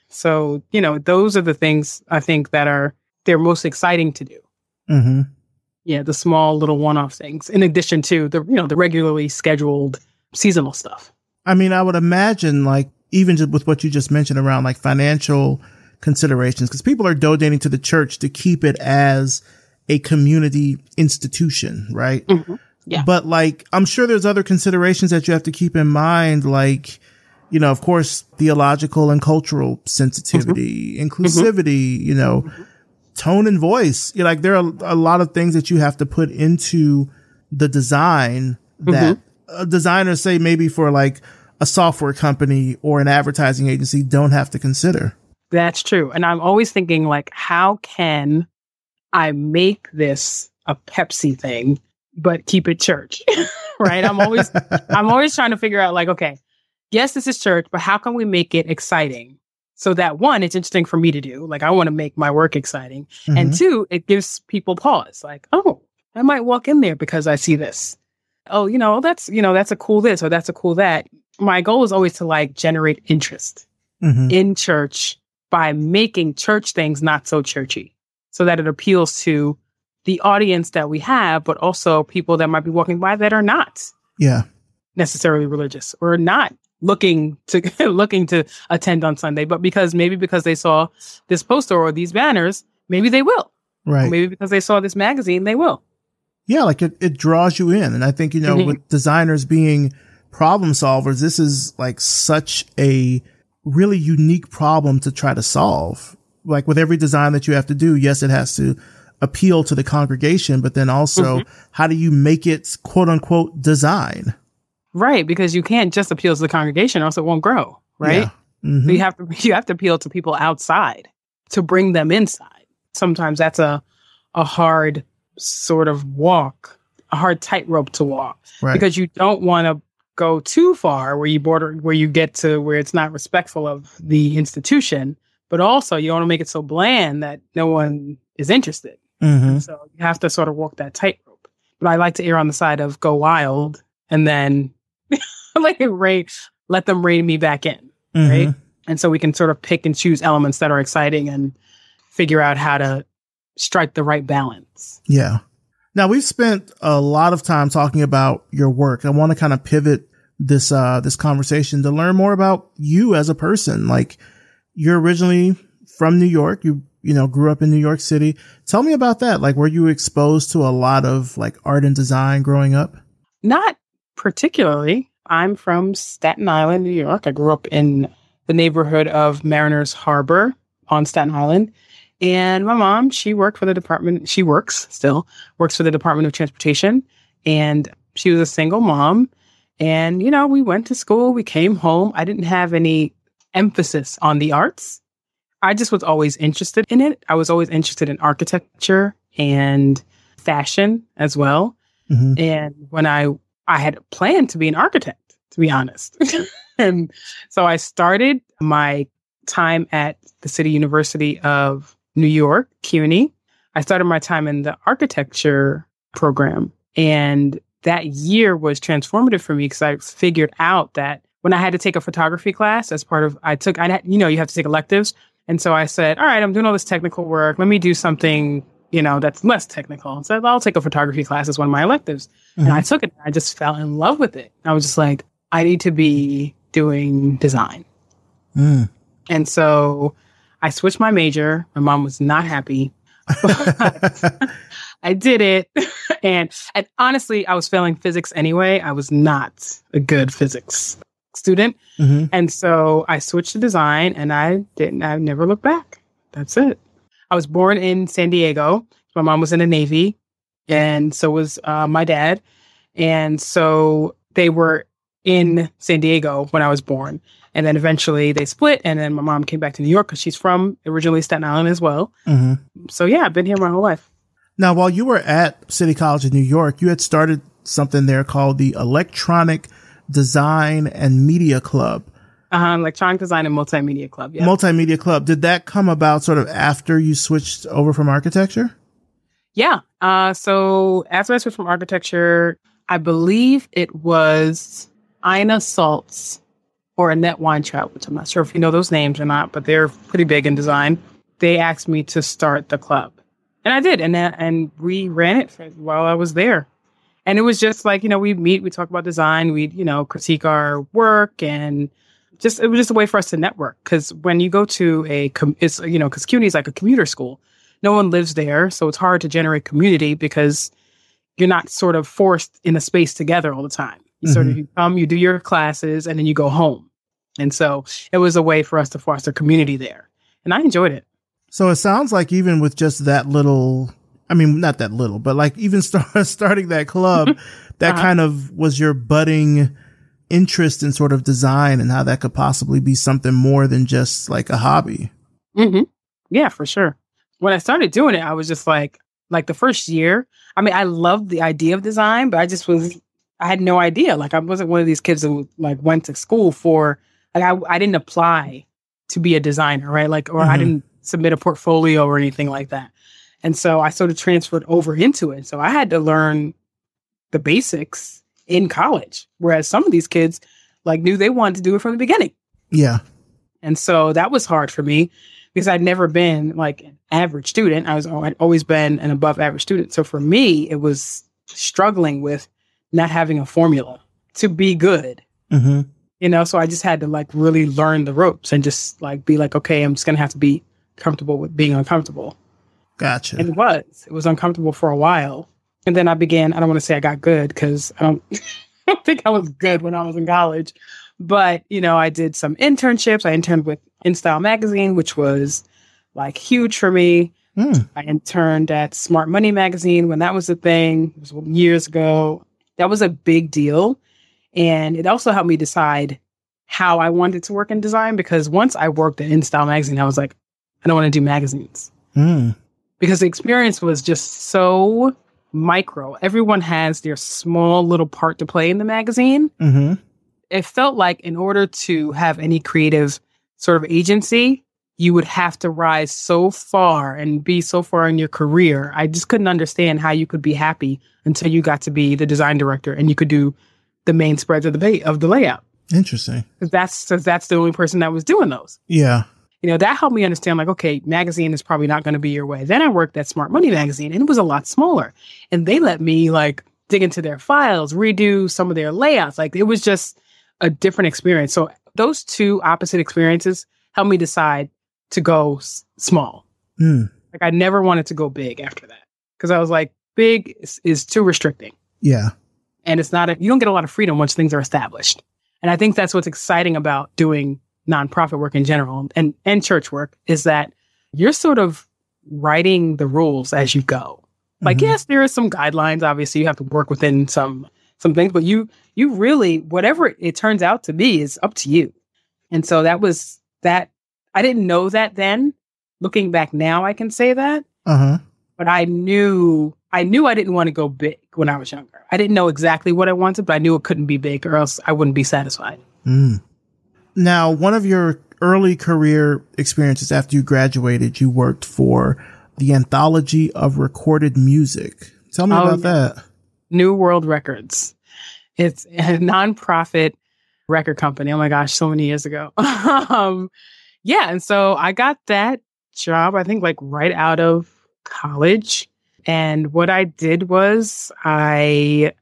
So, you know, those are the things I think that are they're most exciting to do. Mm-hmm. Yeah, the small little one-off things, in addition to the you know the regularly scheduled seasonal stuff. I mean, I would imagine like even just with what you just mentioned around like financial considerations, because people are donating to the church to keep it as a community institution, right? Mm-hmm. Yeah. But like, I'm sure there's other considerations that you have to keep in mind, like, you know, of course, theological and cultural sensitivity, mm-hmm. inclusivity, mm-hmm. you know, mm-hmm. tone and voice. You know, like there are a lot of things that you have to put into the design that mm-hmm designers say maybe for like a software company or an advertising agency don't have to consider. That's true. And I'm always thinking like, how can I make this a Pepsi thing, but keep it church? <laughs> right. I'm always, <laughs> I'm always trying to figure out like, okay, yes, this is church, but how can we make it exciting? So that one, it's interesting for me to do. Like I want to make my work exciting. Mm-hmm. And two, it gives people pause. Like, oh, I might walk in there because I see this oh, you know, that's, you know, that's a cool this or that's a cool that. My goal is always to like generate interest mm-hmm. in church by making church things not so churchy so that it appeals to the audience that we have, but also people that might be walking by that are not. Yeah. Necessarily religious or not looking to <laughs> looking to attend on Sunday, but because maybe because they saw this poster or these banners, maybe they will. Right. Or maybe because they saw this magazine, they will yeah, like it, it draws you in. And I think, you know, mm-hmm. with designers being problem solvers, this is like such a really unique problem to try to solve. Like with every design that you have to do, yes, it has to appeal to the congregation, but then also mm-hmm. how do you make it quote unquote design? Right, because you can't just appeal to the congregation, or else it won't grow. Right. Yeah. Mhm. So you have to <laughs> you have to appeal to people outside to bring them inside. Sometimes that's a a hard sort of walk, a hard tightrope to walk right. because you don't want to go too far where you border where you get to where it's not respectful of the institution, but also you don't want to make it so bland that no one is interested. Mhm. So you have to sort of walk that tightrope. But I like to err on the side of go wild and then <laughs> let it rain, let them rein me back in Mhm. right? And so we can sort of pick and choose elements that are exciting and figure out how to strike the right balance. Yeah. Now we've spent a lot of time talking about your work. I want to kind of pivot this uh this conversation to learn more about you as a person. Like you're originally from New York. You you know grew up in New York City. Tell me about that. Like were you exposed to a lot of like art and design growing up? Not particularly. I'm from Staten Island, New York. I grew up in the neighborhood of Mariners Harbor on Staten Island. And my mom, she worked for the department, she works still, works for the Department of Transportation. And she was a single mom. And, you know, we went to school, we came home. I didn't have any emphasis on the arts. I just was always interested in it. I was always interested in architecture and fashion as well. Mhm. And when I I had planned to be an architect, to be honest. <laughs> and so I started my time at the City University of New York, CUNY. I started my time in the architecture program. And that year was transformative for me because I figured out that when I had to take a photography class as part of, I took, I had, you know, you have to take electives. And so I said, all right, I'm doing all this technical work. Let me do something, you know, that's less technical. So I'll take a photography class as one of my electives. And I took it. I just fell in love with it. I was just like, I need to be doing design. Mm. And so I switched my major. My mom was not happy. <laughs> <laughs> I did it. <laughs> and, and honestly, I was failing physics anyway. I was not a good physics student. Mhm. And so I switched to design and I didn't, I never looked back. That's it. I was born in San Diego. My mom was in the Navy and so was uh, my dad. And so they were in San Diego when I was born. And then eventually they split. And then my mom came back to New York because she's from originally Staten Island as well. Mhm. So yeah, I've been here my whole life. Now, while you were at City College of New York, you had started something there called the Electronic Design and Media Club. Uh, electronic design and multimedia club. Yeah. Multimedia Club. Did that come about sort of after you switched over from architecture? Yeah. Uh, so after I switched from architecture, I believe it was Ina Saltz or Annette Weintraub, which I'm not sure if you know those names or not, but they're pretty big in design. They asked me to start the club, and I did, and that, and we ran it for, while I was there. And it was just like you know we meet, we talk about design, we you know critique our work, and just it was just a way for us to network. Because when you go to a, com- it's you know because CUNY is like a commuter school, no one lives there, so it's hard to generate community because you're not sort of forced in a space together all the time. You sort of mm-hmm. you come, you do your classes, and then you go home. And so it was a way for us to foster community there, and I enjoyed it. So it sounds like even with just that little, I mean, not that little, but like even <laughs> start, starting that club, that Uh-huh. kind of was your budding interest in sort of design and how that could possibly be something more than just like a hobby. hmm Yeah, for sure. When I started doing it, I was just like, like the first year. I mean, I loved the idea of design, but I just was, I had no idea. Like, I wasn't one of these kids who like went to school for, like, I, I didn't apply to be a designer, right? Like, or I Mhm. didn't submit a portfolio or anything like that. And so I sort of transferred over into it. So I had to learn the basics in college, whereas some of these kids like knew they wanted to do it from the beginning. Yeah. And so that was hard for me because I'd never been like an average student. I was I'd always been an above average student. So for me, it was struggling with not having a formula to be good. hmm You know, so I just had to like really learn the ropes and just like be like, okay, I'm just gonna have to be comfortable with being uncomfortable. Gotcha. And it was. It was uncomfortable for a while. And then I began, I don't want to say I got good because I don't, <laughs> I don't think I was good when I was in college. But, you know, I did some internships. I interned with InStyle Magazine, which was like huge for me. Mm. I interned at Smart Money Magazine when that was a thing. It was years ago. That was a big deal. And it also helped me decide how I wanted to work in design because once I worked at InStyle magazine, I was like, I don't want to do magazines. Mm. Because the experience was just so micro. Everyone has their small little part to play in the magazine. hmm It felt like in order to have any creative sort of agency, you would have to rise so far and be so far in your career. I just couldn't understand how you could be happy until you got to be the design director and you could do the main spreads of the ba- of the layout. Interesting. that's 'cause that's the only person that was doing those. Yeah. You know, that helped me understand like, okay, magazine is probably not going to be your way. Then I worked at Smart Money magazine and it was a lot smaller. And they let me like dig into their files, redo some of their layouts. Like it was just a different experience. So those two opposite experiences helped me decide to go s- small. Mm. Like I never wanted to go big after that because I was like, big is, is too restricting. Yeah. And it's not, a, you don't get a lot of freedom once things are established. And I think that's what's exciting about doing nonprofit work in general and, and church work is that you're sort of writing the rules as you go. Like, Mhm. yes, there are some guidelines. Obviously, you have to work within some some things, but you you really whatever it turns out to be is up to you. And so that was that. I didn't know that then. Looking back now, I can say that Uh huh. but I knew I knew I didn't want to go big when I was younger. I didn't know exactly what I wanted, but I knew it couldn't be big or else I wouldn't be satisfied. Mm. Now, one of your early career experiences after you graduated, you worked for the Anthology of Recorded Music. Tell me Oh, about that. New World Records. It's a nonprofit record company. Oh my gosh, so many years ago. <laughs> um, yeah, and so I got that job, I think like right out of college. And what I did was I,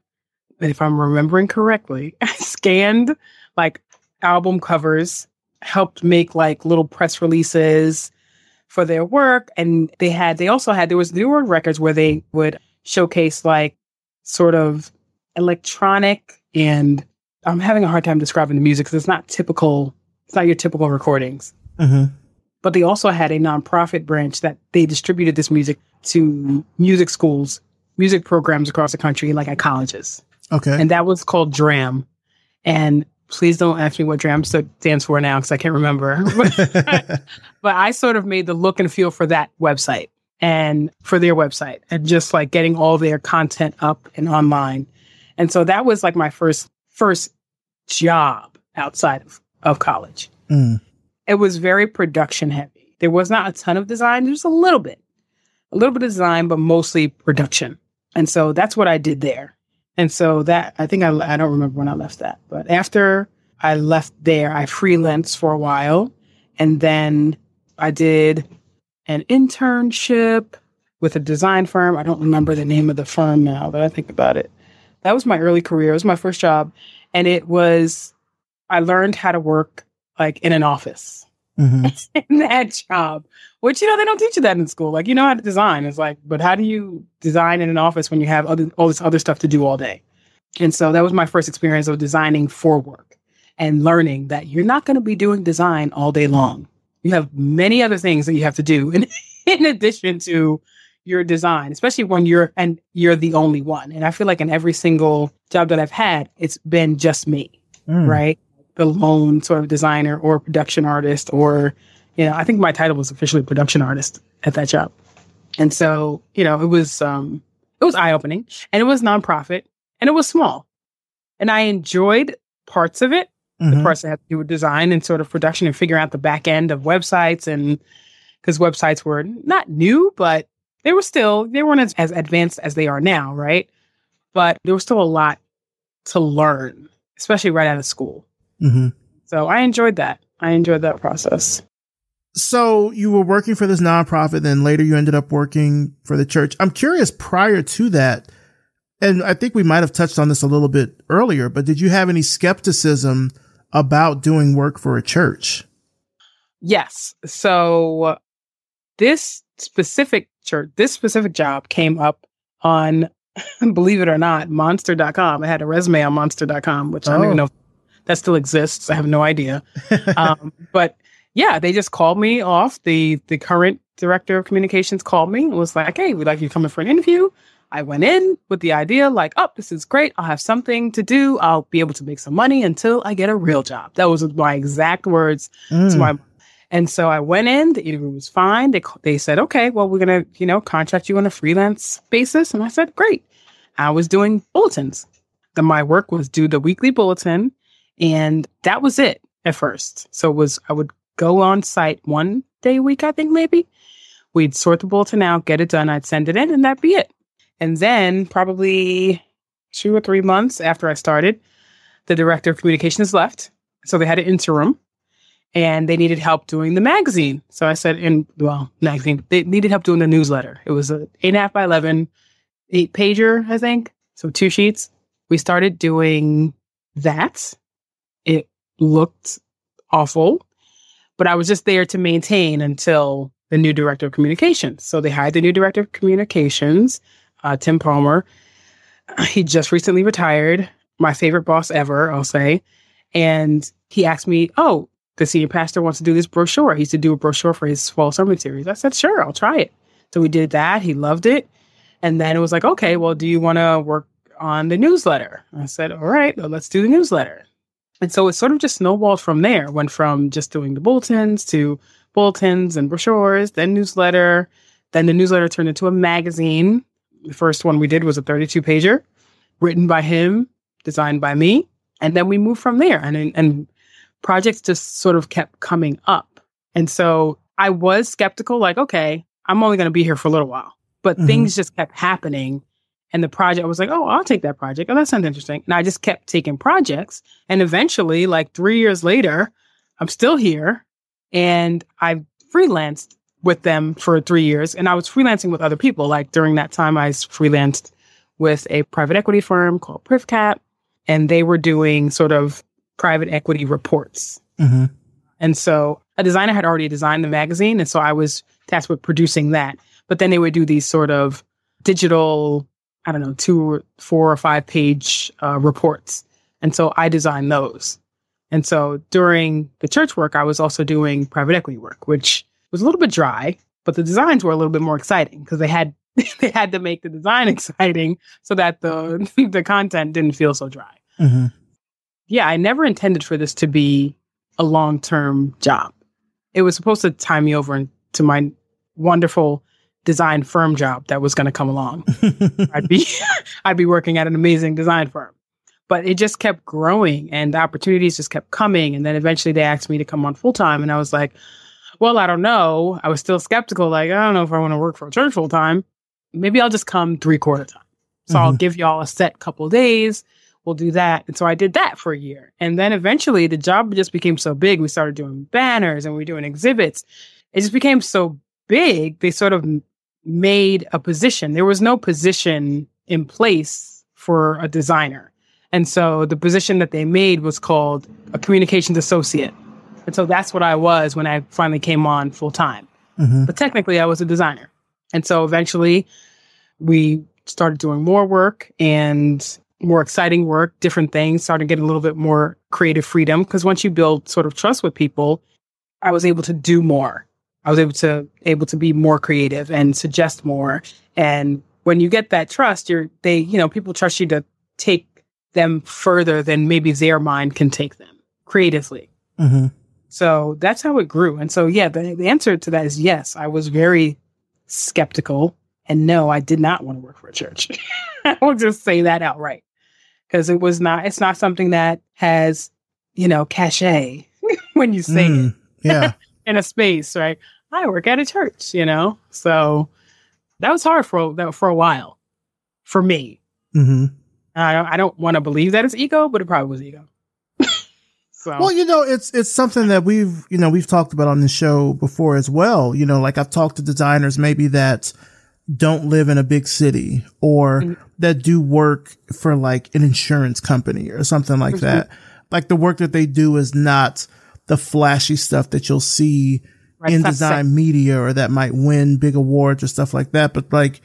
if I'm remembering correctly, I <laughs> scanned like album covers, helped make like little press releases for their work. And they had, they also had, there was New World Records where they would showcase like sort of electronic and I'm having a hard time describing the music because it's not typical, it's not your typical recordings hmm but they also had a nonprofit branch that they distributed this music to music schools, music programs across the country, like at colleges. Okay. And that was called DRAM. And please don't ask me what DRAM sto- stands for now because I can't remember. <laughs> but I sort of made the look and feel for that website and for their website and just like getting all their content up and online. And so that was like my first first job outside of, of college Mm. it was very production heavy. There was not a ton of design, there was a little bit, a little bit of design, but mostly production. And so that's what I did there. And so that I think I, I don't remember when I left that, but after I left there, I freelanced for a while, and then I did an internship with a design firm. I don't remember the name of the firm now that I think about it. That was my early career. It was my first job, and it was I learned how to work like in an office hmm <laughs> in that job, which you know they don't teach you that in school. Like you know how to design. It's like, but how do you design in an office when you have other all this other stuff to do all day? And so that was my first experience of designing for work and learning that you're not going to be doing design all day long. You have many other things that you have to do in, <laughs> in addition to your design, especially when you're and you're the only one. And I feel like in every single job that I've had, it's been just me Mm. right? The lone sort of designer or production artist, or, you know, I think my title was officially production artist at that job. And so, you know, it was, um, it was eye opening and it was nonprofit and it was small. And I enjoyed parts of it, the Mhm. parts that had to do with design and sort of production and figuring out the back end of websites. And because websites were not new, but they were still, they weren't as, as advanced as they are now, right? But there was still a lot to learn, especially right out of school. Mhm. So I enjoyed that. I enjoyed that process. So you were working for this nonprofit, then later you ended up working for the church. I'm curious prior to that, and I think we might have touched on this a little bit earlier, but did you have any skepticism about doing work for a church? Yes. So this specific church, this specific job came up on, <laughs> believe it or not, monster.com. I had a resume on monster.com, which I don't Oh. even know if that still exists. I have no idea. <laughs> um, but yeah, they just called me off. The the current director of communications called me and was like, "Hey, we'd like you to come in for an interview. I went in with the idea like, oh, this is great. I'll have something to do. I'll be able to make some money until I get a real job. That was my exact words mm. to my and so I went in, the interview was fine. They, they said, okay, well, we're going to, you know, contract you on a freelance basis. And I said, great. I was doing bulletins. The, my work was do the weekly bulletin. And that was it at first. So it was, I would go on site one day a week, I think maybe. We'd sort the bulletin out, get it done. I'd send it in and that'd be it. And then probably two or three months after I started, the director of communications left. So they had an interim and they needed help doing the magazine. So I said, in well, magazine, they needed help doing the newsletter. It was a eight and a half by 11, eight pager, I think. So two sheets. We started doing that. It looked awful, but I was just there to maintain until the new director of communications. So they hired the new director of communications, uh, Tim Palmer. He just recently retired, my favorite boss ever, I'll say. And he asked me, Oh, the senior pastor wants to do this brochure. He's used to do a brochure for his fall sermon series. I said, sure, I'll try it. So we did that. He loved it. And then it was like, okay, well, do you want to work on the newsletter? I said, all right, well, let's do the newsletter. And so it sort of just snowballed from there. Went from just doing the bulletins to bulletins and brochures, then newsletter. Then the newsletter turned into a magazine. The first one we did was a 32 pager, written by him, designed by me. And then we moved from there. And, and projects just sort of kept coming up. And so I was skeptical, like, okay, I'm only going to be here for a little while. But mm-hmm. things just kept happening. And the project I was like, oh, I'll take that project. Oh, that sounds interesting. And I just kept taking projects. And eventually, like three years later, I'm still here and I freelanced with them for three years. And I was freelancing with other people. Like during that time, I freelanced with a private equity firm called PrivCap. And they were doing sort of private equity reports. Mm-hmm. And so a designer had already designed the magazine. And so I was tasked with producing that. But then they would do these sort of digital, I don't know, two or four or five page uh, reports. And so I designed those. And so during the church work, I was also doing private equity work, which was a little bit dry, but the designs were a little bit more exciting because they had <laughs> they had to make the design <laughs> exciting so that the <laughs> the content didn't feel so dry. Mm-hmm yeah, I never intended for this to be a long term job. It was supposed to tie me over into my wonderful design firm job that was going to come along. <laughs> I'd be <laughs> I'd be working at an amazing design firm. But it just kept growing and the opportunities just kept coming and then eventually they asked me to come on full time and I was like, well, I don't know. I was still skeptical like I don't know if I want to work for a church full time. Maybe I'll just come three quarter time. So mm-hmm. I'll give y'all a set couple days we'll do that. And so I did that for a year. And then eventually the job just became so big. We started doing banners and we were doing exhibits. It just became so big. They sort of made a position. There was no position in place for a designer. And so the position that they made was called a communications associate. And so that's what I was when I finally came on full time. Mm-hmm. But technically, I was a designer. And so eventually we started doing more work and more exciting work, different things, started getting a little bit more creative freedom. Because once you build sort of trust with people, I was able to do more. I was able to able to be more creative and suggest more. And when you get that trust, you're they, you know, people trust you to take them further than maybe their mind can take them creatively. Mm-hmm. So that's how it grew. And so, yeah, the, the answer to that is yes. I was very skeptical, and no, I did not want to work for a church. <laughs> I will just say that outright because it was not it's not something that has you know cachet <laughs> when you say mm, it yeah <laughs> in a space right i work at a church you know so that was hard for that for a while for me mm-hmm. i don't, I don't want to believe that it's ego but it probably was ego <laughs> so. well you know it's it's something that we've you know we've talked about on the show before as well you know like i've talked to designers maybe that don't live in a big city or mm-hmm. that do work for like an insurance company or something like mm-hmm. that. Like the work that they do is not the flashy stuff that you'll see right, in design media or that might win big awards or stuff like that. But like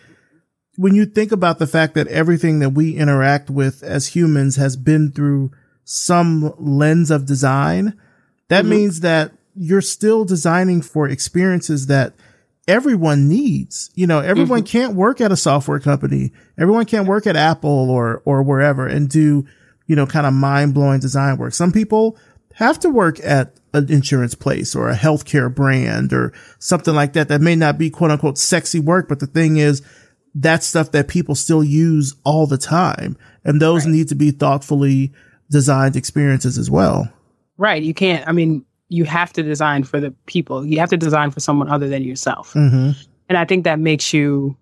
when you think about the fact that everything that we interact with as humans has been through some lens of design, that mm-hmm. means that you're still designing for experiences that everyone needs. You know, everyone mm-hmm. can't work at a software company. Everyone can't work at Apple or, or wherever and do, you know, kind of mind blowing design work. Some people have to work at an insurance place or a healthcare brand or something like that. That may not be quote unquote sexy work, but the thing is, that's stuff that people still use all the time. And those right. need to be thoughtfully designed experiences as well. Right. You can't, I mean, you have to design for the people. You have to design for someone other than yourself. Mm-hmm. And I think that makes you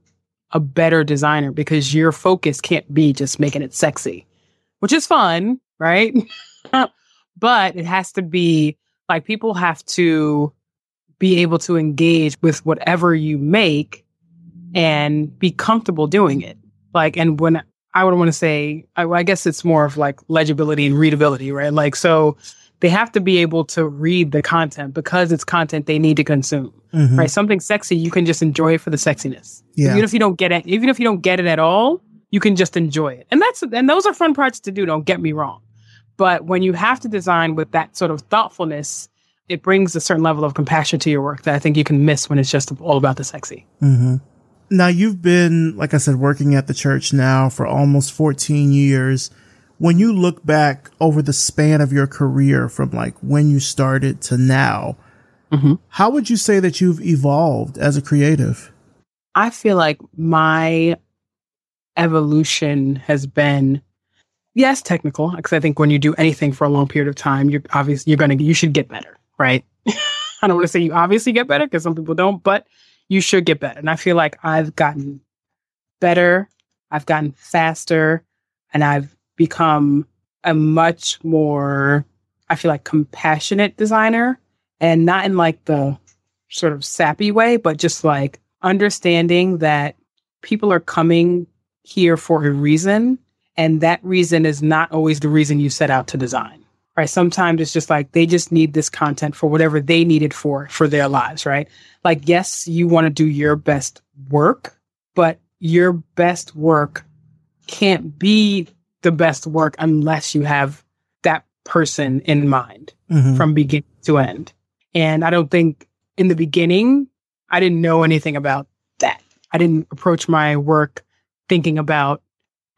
a better designer because your focus can't be just making it sexy, which is fun, right? <laughs> but it has to be like people have to be able to engage with whatever you make and be comfortable doing it. Like, and when I would want to say, I, I guess it's more of like legibility and readability, right? Like, so they have to be able to read the content because it's content they need to consume. Mm-hmm. Right? Something sexy, you can just enjoy it for the sexiness. Yeah. Even if you don't get it, even if you don't get it at all, you can just enjoy it. And that's and those are fun projects to do, don't get me wrong. But when you have to design with that sort of thoughtfulness, it brings a certain level of compassion to your work that I think you can miss when it's just all about the sexy. Mm-hmm. Now you've been, like I said, working at the church now for almost 14 years when you look back over the span of your career from like when you started to now, mm-hmm. how would you say that you've evolved as a creative? I feel like my evolution has been yes technical because i think when you do anything for a long period of time you're obviously you're gonna you should get better right <laughs> i don't want to say you obviously get better because some people don't but you should get better and i feel like i've gotten better i've gotten faster and i've become a much more, I feel like, compassionate designer and not in like the sort of sappy way, but just like understanding that people are coming here for a reason. And that reason is not always the reason you set out to design. Right. Sometimes it's just like they just need this content for whatever they need it for for their lives. Right. Like, yes, you want to do your best work, but your best work can't be the best work unless you have that person in mind mm-hmm. from beginning to end. And I don't think in the beginning, I didn't know anything about that. I didn't approach my work thinking about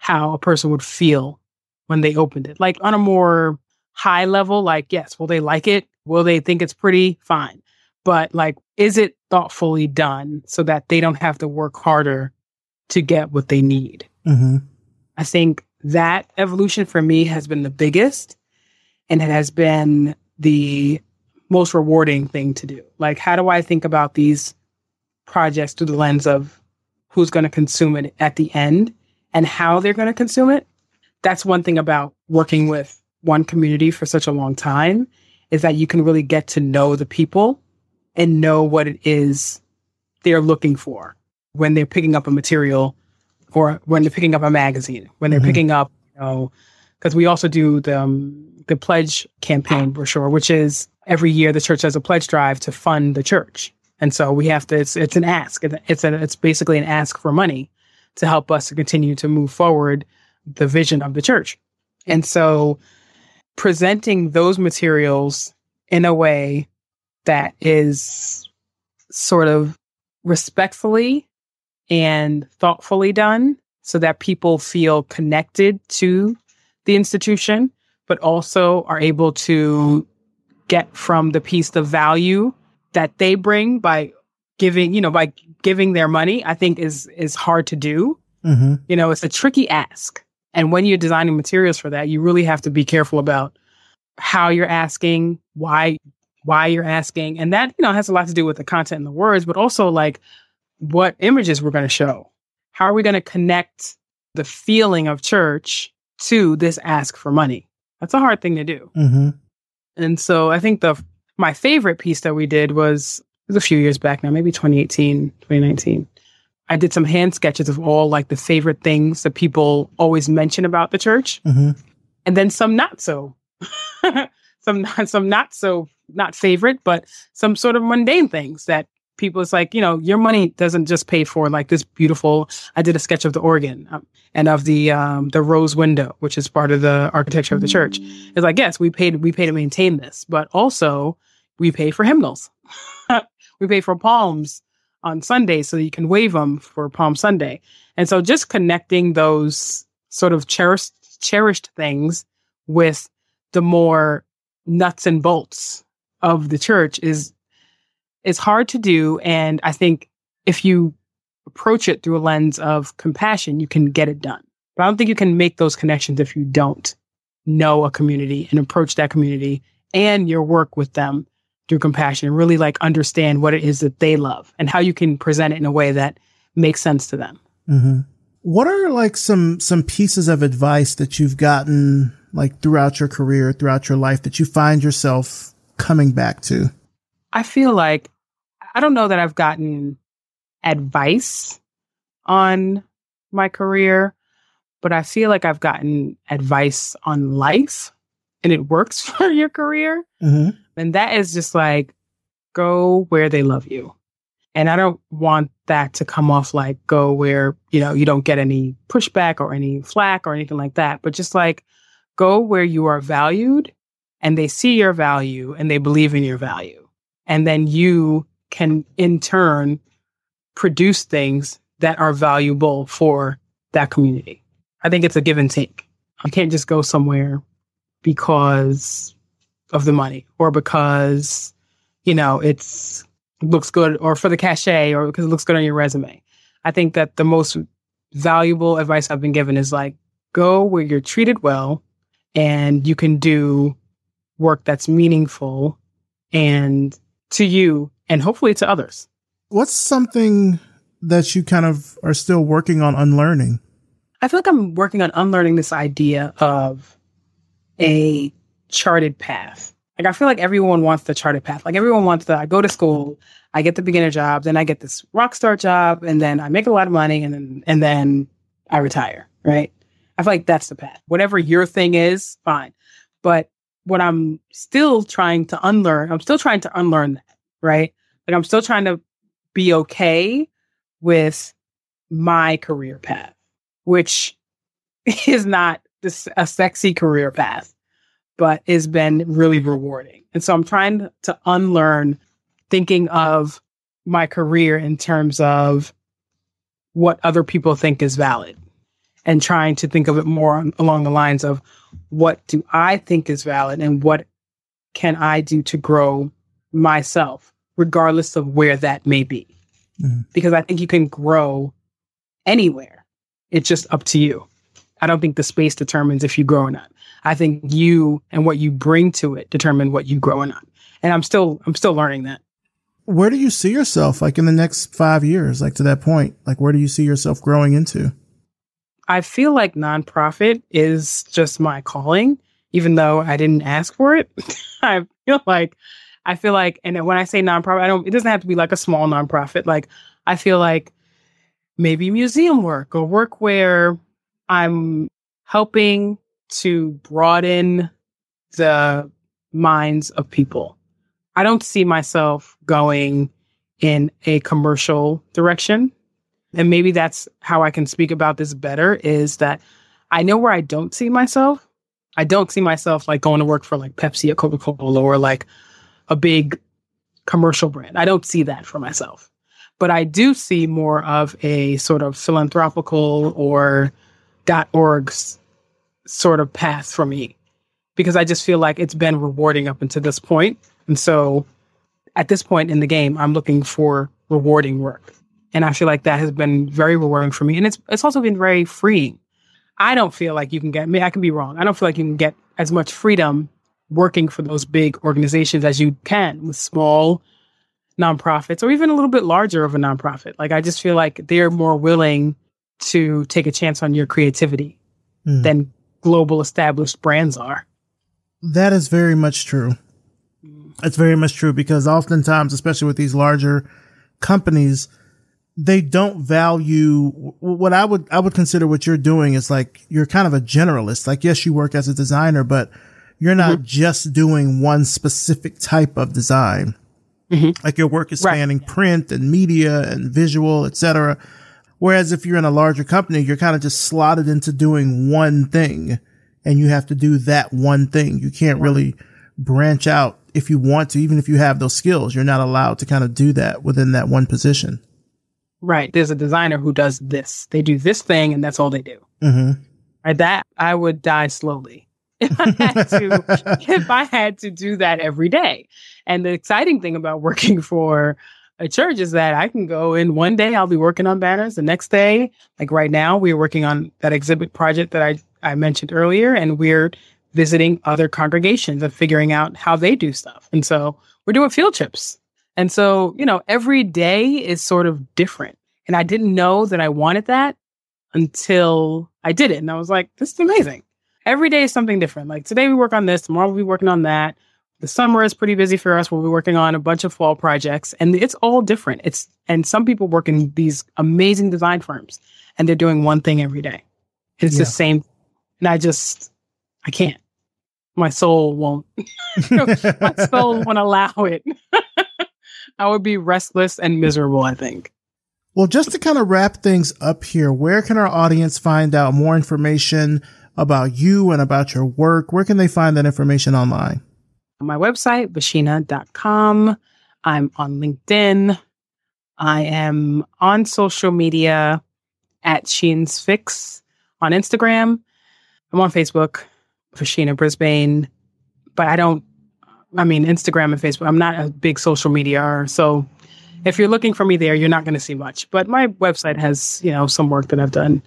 how a person would feel when they opened it. Like on a more high level, like, yes, will they like it? Will they think it's pretty? Fine. But like, is it thoughtfully done so that they don't have to work harder to get what they need? Mm-hmm. I think that evolution for me has been the biggest and it has been the most rewarding thing to do. Like, how do I think about these projects through the lens of who's going to consume it at the end and how they're going to consume it? That's one thing about working with one community for such a long time is that you can really get to know the people and know what it is they're looking for when they're picking up a material or when they're picking up a magazine, when they're mm-hmm. picking up, you know, because we also do the um, the pledge campaign brochure, which is every year the church does a pledge drive to fund the church, and so we have to. It's it's an ask. It's a it's basically an ask for money to help us to continue to move forward the vision of the church, and so presenting those materials in a way that is sort of respectfully and thoughtfully done so that people feel connected to the institution, but also are able to get from the piece the value that they bring by giving, you know, by giving their money, I think is is hard to do. Mm-hmm. You know, it's a tricky ask. And when you're designing materials for that, you really have to be careful about how you're asking, why why you're asking. And that, you know, has a lot to do with the content and the words, but also like what images we're going to show. How are we going to connect the feeling of church to this ask for money? That's a hard thing to do. Mm-hmm. And so I think the my favorite piece that we did was, was a few years back now, maybe 2018, 2019. I did some hand sketches of all like the favorite things that people always mention about the church, mm-hmm. and then some not so, <laughs> some not, some not so not favorite, but some sort of mundane things that people it's like you know your money doesn't just pay for like this beautiful i did a sketch of the organ um, and of the um, the rose window which is part of the architecture of the church it's like yes we paid we pay to maintain this but also we pay for hymnals <laughs> we pay for palms on Sunday so you can wave them for Palm Sunday. And so just connecting those sort of cherished cherished things with the more nuts and bolts of the church is is hard to do and I think if you approach it through a lens of compassion, you can get it done. But I don't think you can make those connections if you don't know a community and approach that community and your work with them through compassion and really like understand what it is that they love and how you can present it in a way that makes sense to them. Mm-hmm. What are like some some pieces of advice that you've gotten like throughout your career, throughout your life that you find yourself coming back to? I feel like I don't know that I've gotten advice on my career, but I feel like I've gotten advice on life and it works <laughs> for your career. Mm-hmm. And that is just like, go where they love you. And I don't want that to come off like go where, you know, you don't get any pushback or any flack or anything like that, but just like go where you are valued and they see your value and they believe in your value. And then you can in turn produce things that are valuable for that community. I think it's a give and take. You can't just go somewhere because of the money or because, you know, it's looks good or for the cachet or because it looks good on your resume. I think that the most valuable advice I've been given is like go where you're treated well and you can do work that's meaningful and to you and hopefully to others. What's something that you kind of are still working on unlearning? I feel like I'm working on unlearning this idea of a charted path. Like I feel like everyone wants the charted path. Like everyone wants to I go to school, I get the beginner job, then I get this rock star job, and then I make a lot of money and then and then I retire, right? I feel like that's the path. Whatever your thing is, fine. But what I'm still trying to unlearn, I'm still trying to unlearn that, right? Like I'm still trying to be okay with my career path, which <laughs> is not this a sexy career path but it's been really rewarding. And so I'm trying to unlearn thinking of my career in terms of what other people think is valid and trying to think of it more along the lines of what do I think is valid and what can I do to grow myself, regardless of where that may be. Mm-hmm. Because I think you can grow anywhere. It's just up to you. I don't think the space determines if you grow or not. I think you and what you bring to it determine what you grow or not. And I'm still I'm still learning that. Where do you see yourself like in the next 5 years like to that point? Like where do you see yourself growing into? I feel like nonprofit is just my calling even though I didn't ask for it. <laughs> I feel like I feel like and when I say nonprofit I don't it doesn't have to be like a small nonprofit. Like I feel like maybe museum work or work where I'm helping to broaden the minds of people. I don't see myself going in a commercial direction. And maybe that's how I can speak about this better is that I know where I don't see myself. I don't see myself like going to work for like Pepsi or Coca Cola or like a big commercial brand. I don't see that for myself. But I do see more of a sort of philanthropical or .org's sort of path for me because I just feel like it's been rewarding up until this point. And so at this point in the game, I'm looking for rewarding work. And I feel like that has been very rewarding for me. And it's it's also been very freeing. I don't feel like you can get me, I can be wrong. I don't feel like you can get as much freedom working for those big organizations as you can with small nonprofits or even a little bit larger of a nonprofit. Like I just feel like they're more willing to take a chance on your creativity mm. than global established brands are. That is very much true. It's very much true because oftentimes, especially with these larger companies, they don't value what I would, I would consider what you're doing is like, you're kind of a generalist. Like, yes, you work as a designer, but you're not mm-hmm. just doing one specific type of design. Mm-hmm. Like your work is spanning right. print and media and visual, etc. Whereas if you're in a larger company, you're kind of just slotted into doing one thing and you have to do that one thing. You can't really branch out if you want to, even if you have those skills, you're not allowed to kind of do that within that one position. Right. There's a designer who does this. They do this thing and that's all they do. Mm-hmm. Right. That I would die slowly <laughs> if I had to <laughs> if I had to do that every day. And the exciting thing about working <laughs> for a church is that I can go in one day, I'll be working on banners. The next day, like right now, we're working on that exhibit project that I, I mentioned earlier, and we're visiting other congregations and figuring out how they do stuff. And so we're doing field trips. And so, you know, every day is sort of different. And I didn't know that I wanted that until I did it. And I was like, this is amazing. Every day is something different. Like today we work on this, tomorrow we'll be working on that. The summer is pretty busy for us. We'll be working on a bunch of fall projects and it's all different. It's, and some people work in these amazing design firms and they're doing one thing every day. It's Yeah. the same. And I just, I can't. My soul won't, <laughs> my soul <laughs> won't allow it. <laughs> I would be restless and miserable, I think. Well, just to kind of wrap things up here, where can our audience find out more information about you and about your work? Where can they find that information online? My website, vasheena.com. I'm on LinkedIn. I am on social media at Sheen's Fix on Instagram. I'm on Facebook, Vasheena Brisbane, but I don't, I mean, Instagram and Facebook, I'm not a big social media. So if you're looking for me there, you're not going to see much. But my website has, you know, some work that I've done.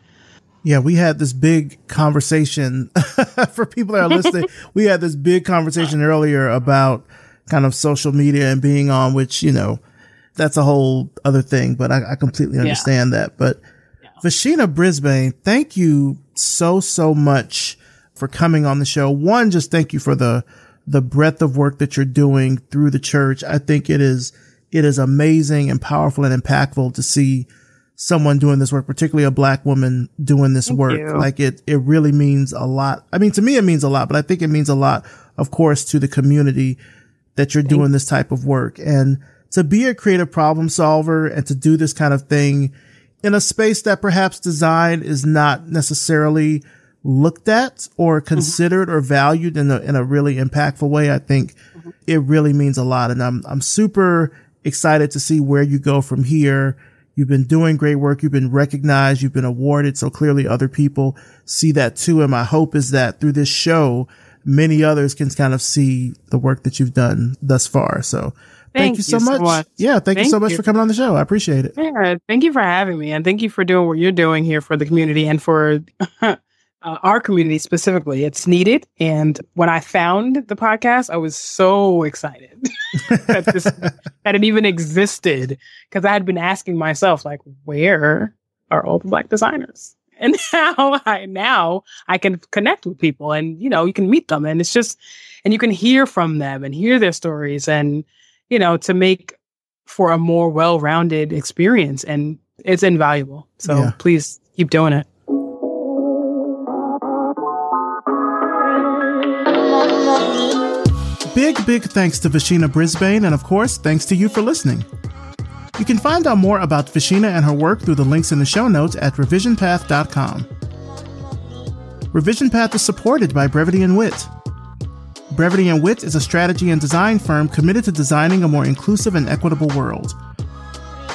Yeah, we had this big conversation <laughs> for people that are listening. <laughs> we had this big conversation earlier about kind of social media and being on, which, you know, that's a whole other thing, but I, I completely understand that. But Vasheena Brisbane, thank you so, so much for coming on the show. One, just thank you for the, the breadth of work that you're doing through the church. I think it is, it is amazing and powerful and impactful to see someone doing this work, particularly a black woman doing this Thank work. you. Like it, it really means a lot. I mean, to me, it means a lot, but I think it means a lot, of course, to the community that you're doing this type of work and to be a creative problem solver and to do this kind of thing in a space that perhaps design is not necessarily looked at or mm-hmm. considered or valued in a, in a really impactful way. I think mm-hmm. it really means a lot. And I'm, I'm super excited to see where you go from here. You've been doing great work. You've been recognized. You've been awarded. So clearly other people see that too. And my hope is that through this show, many others can kind of see the work that you've done thus far. So thank, Thank you so you so much. much. Yeah. Thank, you so much you. for coming on the show. I appreciate it. Yeah, thank you for having me, and thank you for doing what you're doing here for the community and for <laughs> uh, our community specifically. It's needed, and when I found the podcast, I was so excited <laughs> that this <laughs> that it even existed because I had been asking myself, like, where are all the black designers? <laughs> And now I now I can connect with people, and you know, you can meet them, and it's just, and you can hear from them and hear their stories, and you know, to make for a more well-rounded experience and it's invaluable. So Yeah. please keep doing it. Big, big thanks to Vasheena Brisbane, and of course, thanks to you for listening. You can find out more about Vasheena and her work through the links in the show notes at revisionpath.com. Revision Path is supported by Brevity and Wit. Brevity and Wit is a strategy and design firm committed to designing a more inclusive and equitable world.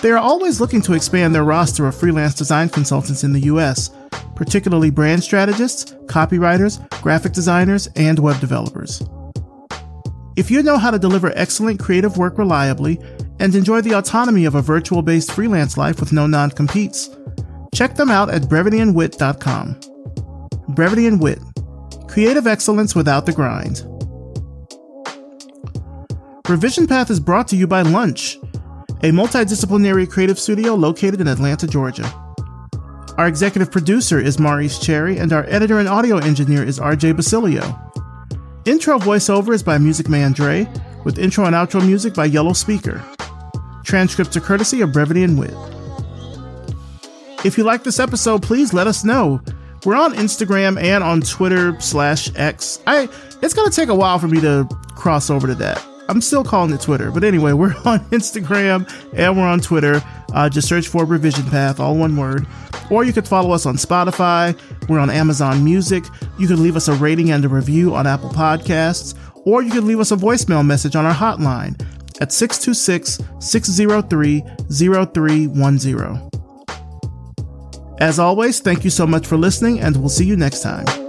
They are always looking to expand their roster of freelance design consultants in the US, particularly brand strategists, copywriters, graphic designers, and web developers. If you know how to deliver excellent creative work reliably and enjoy the autonomy of a virtual based freelance life with no non competes, check them out at brevityandwit.com. Brevity and Wit Creative excellence without the grind. Revision Path is brought to you by Lunch, a multidisciplinary creative studio located in Atlanta, Georgia. Our executive producer is Maurice Cherry, and our editor and audio engineer is RJ Basilio. Intro voiceover is by Music Man Dre, with intro and outro music by Yellow Speaker. Transcripts are courtesy of Brevity and Wit. If you like this episode, please let us know. We're on Instagram and on Twitter slash X. I it's gonna take a while for me to cross over to that. I'm still calling it Twitter, but anyway, <laughs> we're on Instagram and we're on Twitter. Uh, just search for Revision Path, all one word. Or you could follow us on Spotify. We're on Amazon Music. You could leave us a rating and a review on Apple Podcasts, or you could leave us a voicemail message on our hotline at 626 603 0310. As always, thank you so much for listening, and we'll see you next time.